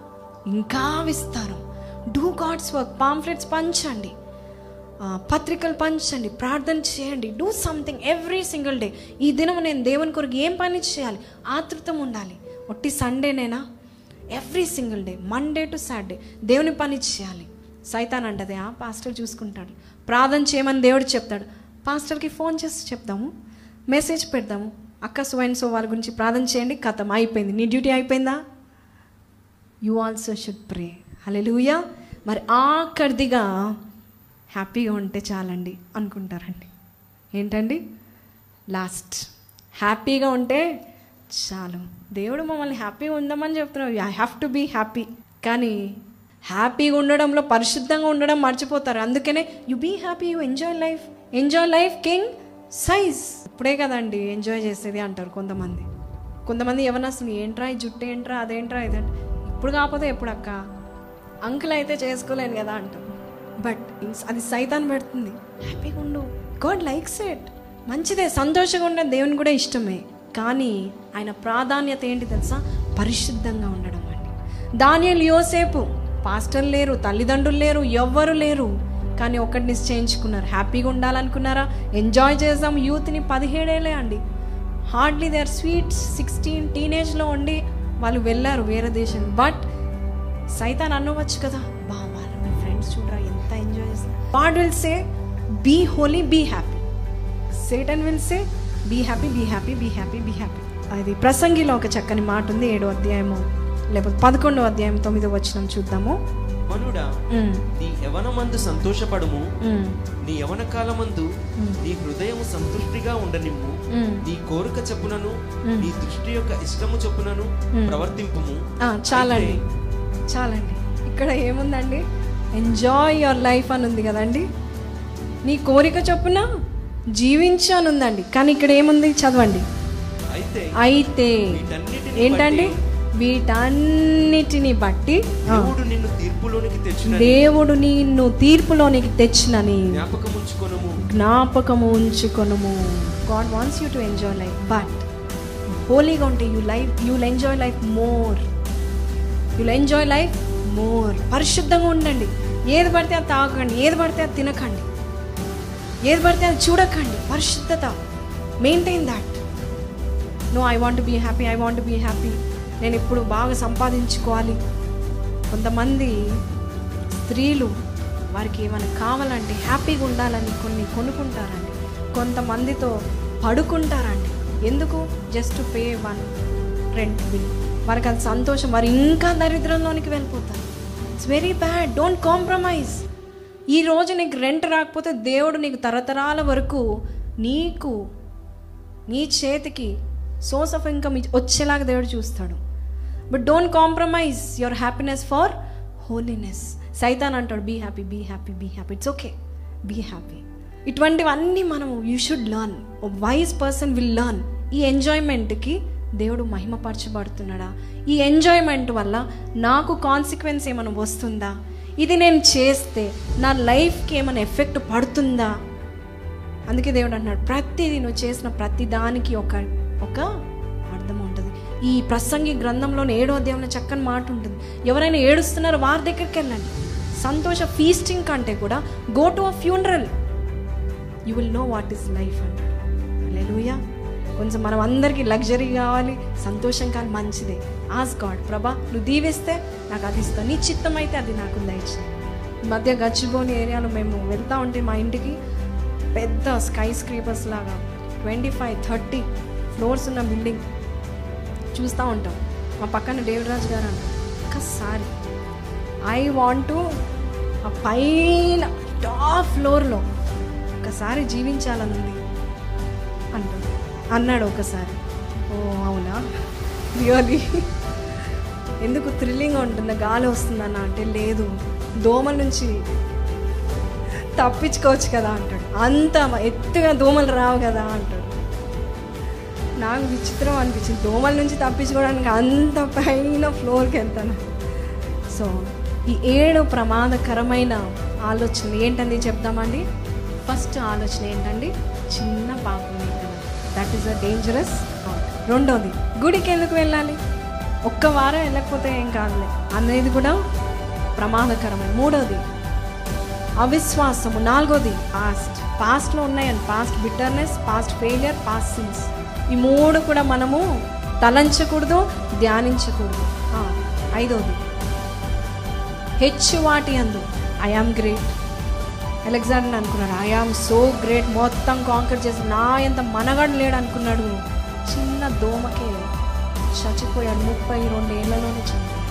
ఇంకా విస్తారం. డూ గాడ్స్ వర్క్ పాంఫ్లెట్స్ పంచండి. పత్రికలు పంచండి ప్రార్థన చేయండి. Do something every single day. ఈ దినం నేను దేవుని కొరకు ఏం పని చేయాలి? ఆతృతం ఉండాలి. ఒట్టి సండేనేనా every single day Monday to Saturday దేవుని పని చేయాలి. సైతాన్ అంటది ఆ పాస్టర్ చూసుకుంటాడు. ప్రార్థన చేయమని దేవుడు చెప్తాడు. పాస్టర్కి ఫోన్ చేసి చెప్దాము. మెసేజ్ పెడదాము. అక్క స్వైన్ సో వాళ్ళ గురించి ప్రార్థన చేయండి. కథం అయిపోయింది. నీ డ్యూటీ అయిపోయిందా? You also should pray. Hallelujah మరి ఆఖరిదిగా హ్యాపీగా ఉంటే చాలండి అనుకుంటారండి. ఏంటండి? లాస్ట్. హ్యాపీగా ఉంటే చాలు. దేవుడు మమ్మల్ని హ్యాపీగా ఉందామని చెప్తున్నావు I have to be happy కానీ హ్యాపీగా ఉండడంలో పరిశుద్ధంగా ఉండడం మర్చిపోతారు. అందుకనే you be happy you enjoy life enjoy life king size ఇప్పుడే కదండి ఎంజాయ్ చేసేది అంటారు కొంతమంది. కొంతమంది ఎవరన్నా ఏంట్రా ఈ జుట్టు ఏంట్రా అదేంట్రా ఇదంటే ఇప్పుడు కాకపోతే ఎప్పుడు అక్క అంకుల్ అయితే చేసుకోలేను కదా అంటాం. బట్ అది సైతాన్ పెడుతుంది. హ్యాపీగా ఉండు. గాడ్ లైక్స్ ఇట్ మంచిదే. సంతోషంగా ఉండే దేవుని కూడా ఇష్టమే. కానీ ఆయన ప్రాధాన్యత ఏంటి తెలుసా? పరిశుద్ధంగా ఉండడం అండి. దానియలు యోసేపు పాస్టర్ లేరు తల్లిదండ్రులు లేరు ఎవ్వరు లేరు. కానీ ఒకటి నిశ్చయించుకున్నారు హ్యాపీగా ఉండాలనుకున్నారా? ఎంజాయ్ చేద్దాం. యూత్ని పదిహేడేలే అండి. Hardly they are sweet sixteen టీనేజ్లో ఉండి వాళ్ళు వెళ్ళారు వేరే దేశం బట్ సైతాన్ అనవచ్చు కదా. బా వాళ్ళ మీ ఫ్రెండ్స్ చూడరా ఎంత ఎంజాయ్ చేస్తారు God will say be holy be happy Satan will say be happy be happy be happy be happy అది ప్రసంగిలో ఒక చక్కని మాట ఉంది ఏడో అధ్యాయము లేకపోతే పదకొండో అధ్యాయం తొమ్మిదో వచ్చినం చూద్దాము. మనుడా నీ యవనమందు సంతోషపడుము. నీ యవన కాలమందు నీ హృదయము సంతృష్టిగా ఉండనిమ్ము. నీ కోరిక చెప్పునను నీ దృష్టి యొక్క ఇష్టము చెప్పునను ప్రవర్తింపుము. ఆ, చాలండి. చాలండి ఇక్కడ ఏముందండి? ఎంజాయ్ యువర్ లైఫ్ అని ఉంది కదండి. నీ కోరిక చొప్పున జీవించు అని ఉందండి. కానీ ఇక్కడ ఏముంది? చదవండి. అయితే ఏంటండి? వీటన్నిటిని బట్టి దేవుడు నిన్ను తీర్పులోనికి తెచ్చినని. జ్ఞాపకము ఉంచుకొనుము. God wants you to enjoy life but హోలీగా ఉంటే you life you'll enjoy life more you'll enjoy life more పరిశుద్ధంగా ఉండండి. ఏది పడితే అది తాగకండి ఏది పడితే అది తినకండి. ఏది పడితే అది చూడకండి. పరిశుద్ధత. Maintain that no I want be happy I want be happy నేను ఇప్పుడు బాగా సంపాదించుకోవాలి. కొంతమంది స్త్రీలు వారికి ఏమైనా కావాలంటే హ్యాపీగా ఉండాలని కొన్ని కొనుక్కుంటారండి. కొంతమందితో పడుకుంటారండి. ఎందుకు? Just pay one rent bill వారికి అది సంతోషం. వారు ఇంకా దరిద్రంలోనికి వెళ్ళిపోతారు. It's very bad don't compromise ఈ రోజు నీకు రెంట్ రాకపోతే దేవుడు నీకు తరతరాల వరకు నీకు నీ చేతికి సోర్స్ ఆఫ్ ఇన్కమ్ వచ్చేలాగా దేవుడు చూస్తాడు. But don't compromise your happiness for holiness సైతాన్ అంటాడు be happy be happy be happy it's okay be happy ఇటువంటివన్నీ మనము you should learn wise person will learn ఈ ఎంజాయ్మెంట్కి దేవుడు మహిమపరచబడుతున్నాడా? ఈ ఎంజాయ్మెంట్ వల్ల నాకు కాన్సిక్వెన్స్ ఏమైనా వస్తుందా? ఇది నేను చేస్తే నా లైఫ్కి ఏమైనా ఎఫెక్ట్ పడుతుందా? అందుకే దేవుడు అంటున్నాడు ప్రతిదీ నువ్వు చేసిన ప్రతి దానికి ఒక ఒక అర్థం ఉంటుంది. ఈ ప్రసంగి గ్రంథంలోని ఏడో అధ్యాయంలో చక్కని మాట ఉంటుంది. ఎవరైనా ఏడుస్తున్నారో వారి దగ్గరికి వెళ్ళండి. సంతోష ఫీస్టింగ్ కంటే కూడా go to a funeral you will know what is life అంటాడు. లూయా కొంచెం మనం అందరికీ లగ్జరీ కావాలి సంతోషం కానీ మంచిదే. ఆస్ గాడ్ ప్రభా నువ్వు దీవిస్తే నాకు అది ఇస్తావు నీ చిత్తం అయితే అది నాకు దయచి ఈ మధ్య గచ్చిబోని ఏరియాలో మేము వెళ్తూ ఉంటే మా ఇంటికి పెద్ద స్కై స్క్రీపర్స్ లాగా ట్వంటీ ఫైవ్ థర్టీ ఫ్లోర్స్ ఉన్న బిల్డింగ్ చూస్తూ ఉంటాం. మా పక్కన దేవరాజ్ గారు అన్నారు ఒక్కసారి ఐ వాంట్ ఆ పైన టాప్ ఫ్లోర్లో ఒకసారి జీవించాలని ఉంది అన్నాడు ఒకసారి. ఓ అవునా? రియలీ? ఎందుకు థ్రిల్లింగ్ ఉంటుంది గాలి వస్తుందన్న అంటే లేదు. దోమల నుంచి తప్పించుకోవచ్చు కదా అంటాడు. అంత ఎత్తుగా దోమలు రావు కదా అంటాడు. నాకు విచిత్రం అనిపించింది. దోమల నుంచి తప్పించుకోవడానికి అంత పైన ఫ్లోర్కి వెళ్తాను. సో ఈ ఏడు ప్రమాదకరమైన ఆలోచనలు ఏంటని చెప్దామండి? ఫస్ట్ ఆలోచన ఏంటండి? చిన్న పాపం. దట్ ఈస్ అ డేంజరస్ రెండోది గుడికి ఎందుకు వెళ్ళాలి? ఒక్క వారం వెళ్ళకపోతే ఏం కాదులే. అనేది కూడా ప్రమాదకరమైన మూడోది అవిశ్వాసము. నాలుగోది పాస్ట్ పాస్ట్లో ఉన్నాయండి. Past bitterness past failure past sins ఈ మూడు కూడా మనము తలంచకూడదు ధ్యానించకూడదు. ఐదోది హెచ్చు వాటి అందు. ఐ ఆమ్ గ్రేట్ అలెగ్జాండర్ అనుకున్నాడు. ఐ ఆమ్ సో గ్రేట్ మొత్తం కాంకర్ చేసి నా ఎంత మనగాడు లేడు అనుకున్నాడు. చిన్న దోమకే చచ్చిపోయాడు. ముప్పై రెండు ఏళ్ళలోనే చనిపోయాడు.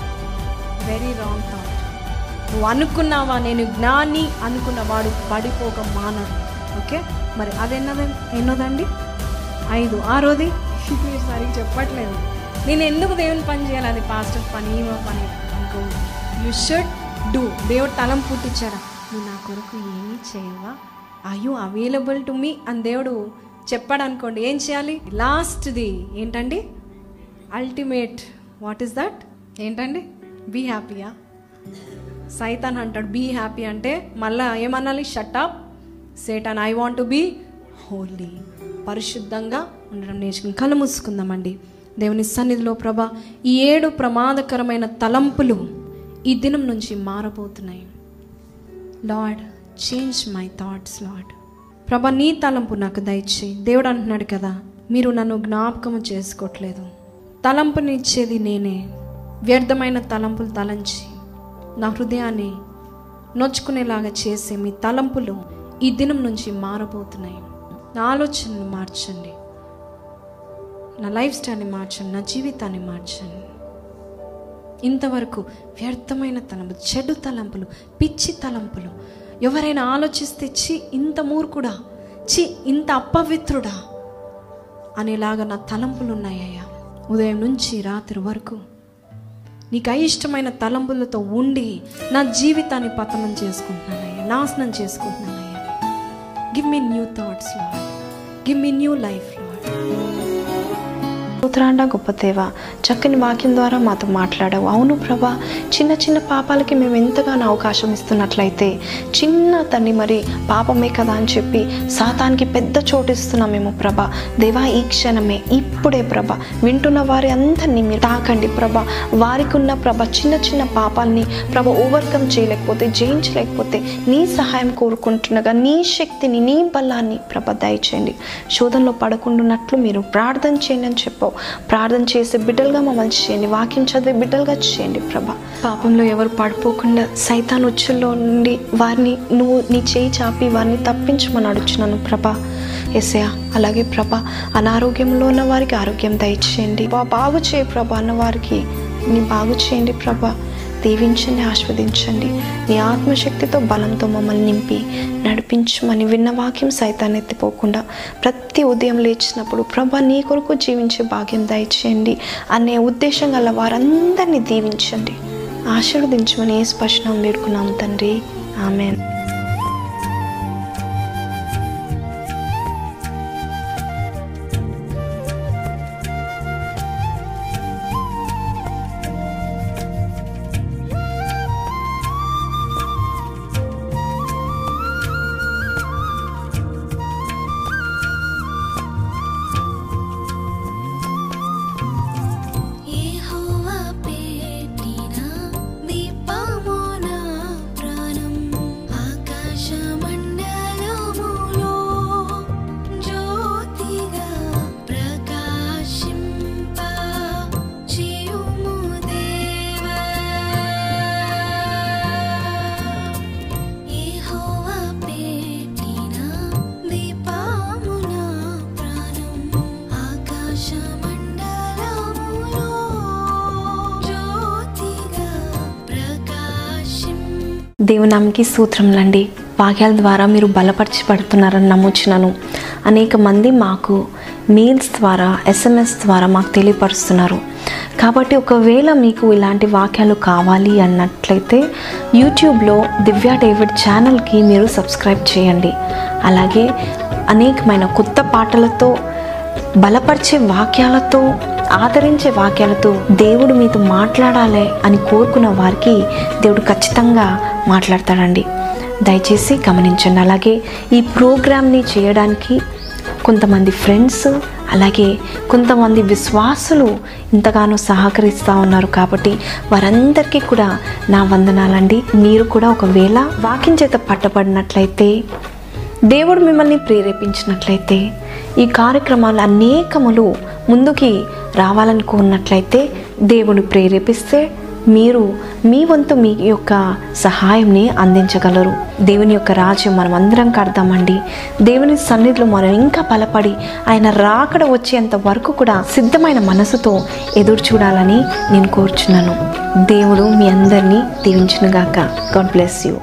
వెరీ రాంగ్ థాట్ నువ్వు అనుకున్నావా? నేను జ్ఞాని అనుకున్నవాడు పడిపోక మానడు. ఓకే మరి అదెన్నది? ఎన్నోదండి? ఐదు. ఆరోది? మీరు సరిగ్గా చెప్పట్లేదు. నేను ఎందుకు దేవుని పని చేయాలి? అది పాస్టర్ పని ఏమో పని అనుకో. యు షుడ్ డూ దేవుడు తలం పుట్టించారా నువ్వు నా కొరకు చేయవా? I you available to me అని దేవుడు చెప్పాడు అనుకోండి ఏం చేయాలి? లాస్ట్ది ఏంటండి? అల్టిమేట్ వాట్ ఈస్ దట్ ఏంటండి? బీ హ్యాపీయా సైతాన్ అంటాడు బీ హ్యాపీ అంటే మళ్ళా ఏమనాలి? Shut up Satan I want to be holy పరిశుద్ధంగా ఉండడం నేర్చుకుని కళ్ళు మూసుకుందామండి. దేవుని సన్నిధిలో ప్రభ ఈ ఏడు ప్రమాదకరమైన తలంపులు ఈ దినం నుంచి మారబోతున్నాయి. Lord change my thoughts Lord ప్రభ నీ తలంపు నాకు దయచేయి. దేవుడు అంటున్నాడు కదా మీరు నన్ను జ్ఞాపకం చేసుకోవట్లేదు. తలంపునిచ్చేది నేనే. వ్యర్థమైన తలంపులు తలంచి నా హృదయాన్ని నొచ్చుకునేలాగా చేసే మీ తలంపులు ఈ దినం నుంచి మారబోతున్నాయి. నా ఆలోచనను మార్చండి. నా లైఫ్ స్టైల్ని మార్చండి. నా జీవితాన్ని మార్చండి. ఇంతవరకు వ్యర్థమైన తలంపులు చెడు తలంపులు పిచ్చి తలంపులు ఎవరైనా ఆలోచిస్తే చి ఇంత మూర్ఖుడా చి ఇంత అపవిత్రుడా అనేలాగా నా తలంపులు ఉన్నాయ్యా ఉదయం నుంచి రాత్రి వరకు నీకు అయిష్టమైన తలంపులతో ఉండి నా జీవితాన్ని పతనం చేసుకుంటున్నానయ్యా నాశనం చేసుకుంటున్నానయ్యా. Give me new thoughts Lord give me new life Lord స్తోత్రాండ గొప్ప దేవ చక్కని వాక్యం ద్వారా మాతో మాట్లాడావు. అవును ప్రభా చిన్న చిన్న పాపాలకి మేము ఎంతగానో అవకాశం ఇస్తున్నట్లయితే చిన్న తన్ని మరి పాపమే కదా అని చెప్పి సాతానికి పెద్ద చోటు ఇస్తున్నామేమో ప్రభా. దేవా ఈ క్షణమే ఇప్పుడే ప్రభ. వింటున్న వారి అందరినీ మీరు తాకండి ప్రభ. వారికి ఉన్న ప్రభ చిన్న చిన్న పాపాలని ప్రభ ఓవర్కమ్ చేయలేకపోతే జయించలేకపోతే నీ సహాయం కోరుకుంటుండగా నీ శక్తిని నీ బలాన్ని ప్రభ దయచేయండి. శోధనలో పడకుండాన్నట్లు మీరు ప్రార్థన చేయండి అని చెప్పావు. ప్రార్థన చేసే బిడ్డలుగా మమ్మల్ని చేయండి. వాక్యం చదివే బిడ్డలుగా చేయండి ప్రభ. పాపంలో ఎవరు పడిపోకుండా సైతాన్ ఉచ్చుల్లో నుండి వారిని నువ్వు నీ చేయి చాపి వారిని తప్పించమని అడుగుచున్నాను ప్రభ. ఎసయా అలాగే ప్రభ అనారోగ్యంలో ఉన్న వారికి ఆరోగ్యం దయచేయండి. బాగు చేయి ప్రభ అన్న వారికి. నీ బాగు చేయండి ప్రభ. దీవించండి ఆస్వాదించండి నీ ఆత్మశక్తితో బలంతో మమ్మల్ని నింపి నడిపించమని విన్న వాక్యం సైతాన్ని ఎత్తిపోకుండా ప్రతి ఉదయం లేచినప్పుడు ప్రభా నీ కొరకు జీవించే భాగ్యం దయచేయండి. అనే ఉద్దేశం గల వారందరినీ దీవించండి. ఆశీర్వదించమని ఏ స్పష్టం వేడుకున్నాం తండ్రి. ఆమెన్. దేవునామికి సూత్రంలండి వాక్యాల ద్వారా మీరు బలపరచబడుతున్నారని నమ్ముచున్నాను. అనేక మంది మాకు మెయిల్స్ ద్వారా ఎస్ఎంఎస్ ద్వారా మాకు తెలియపరుస్తున్నారు. కాబట్టి ఒకవేళ మీకు ఇలాంటి వాక్యాలు కావాలి అన్నట్లయితే యూట్యూబ్లో దివ్య డేవిడ్ ఛానల్కి మీరు సబ్స్క్రైబ్ చేయండి. అలాగే అనేకమైన కొత్త పాటలతో బలపరిచే వాక్యాలతో ఆదరించే వాక్యాలతో దేవుడు మీతో మాట్లాడాలి అని కోరుకున్న వారికి దేవుడు ఖచ్చితంగా మాట్లాడతాడండి. దయచేసి గమనించండి. అలాగే ఈ ప్రోగ్రామ్ని చేయడానికి కొంతమంది ఫ్రెండ్స్ అలాగే కొంతమంది విశ్వాసులు ఇంతగానో సహకరిస్తూ ఉన్నారు కాబట్టి వారందరికీ కూడా నా వందనాలండి. మీరు కూడా ఒకవేళ వాకింగ్ చేత పట్టబడినట్లయితే దేవుడు మిమ్మల్ని ప్రేరేపించినట్లయితే ఈ కార్యక్రమాలు అనేకములు ముందుకి రావాలనుకున్నట్లయితే దేవుడు ప్రేరేపిస్తే మీరు మీ వంతు మీ యొక్క సహాయంని అందించగలరు. దేవుని యొక్క రాజ్యం మనం అందరం కడదామండి దేవుని సన్నిధిలో మనం ఇంకా బలపడి ఆయన రాకడ వచ్చేంత వరకు కూడా సిద్ధమైన మనసుతో ఎదురు చూడాలని నేను కోరుచున్నాను. దేవుడు మీ అందరినీ దీవించునుగాక. God bless you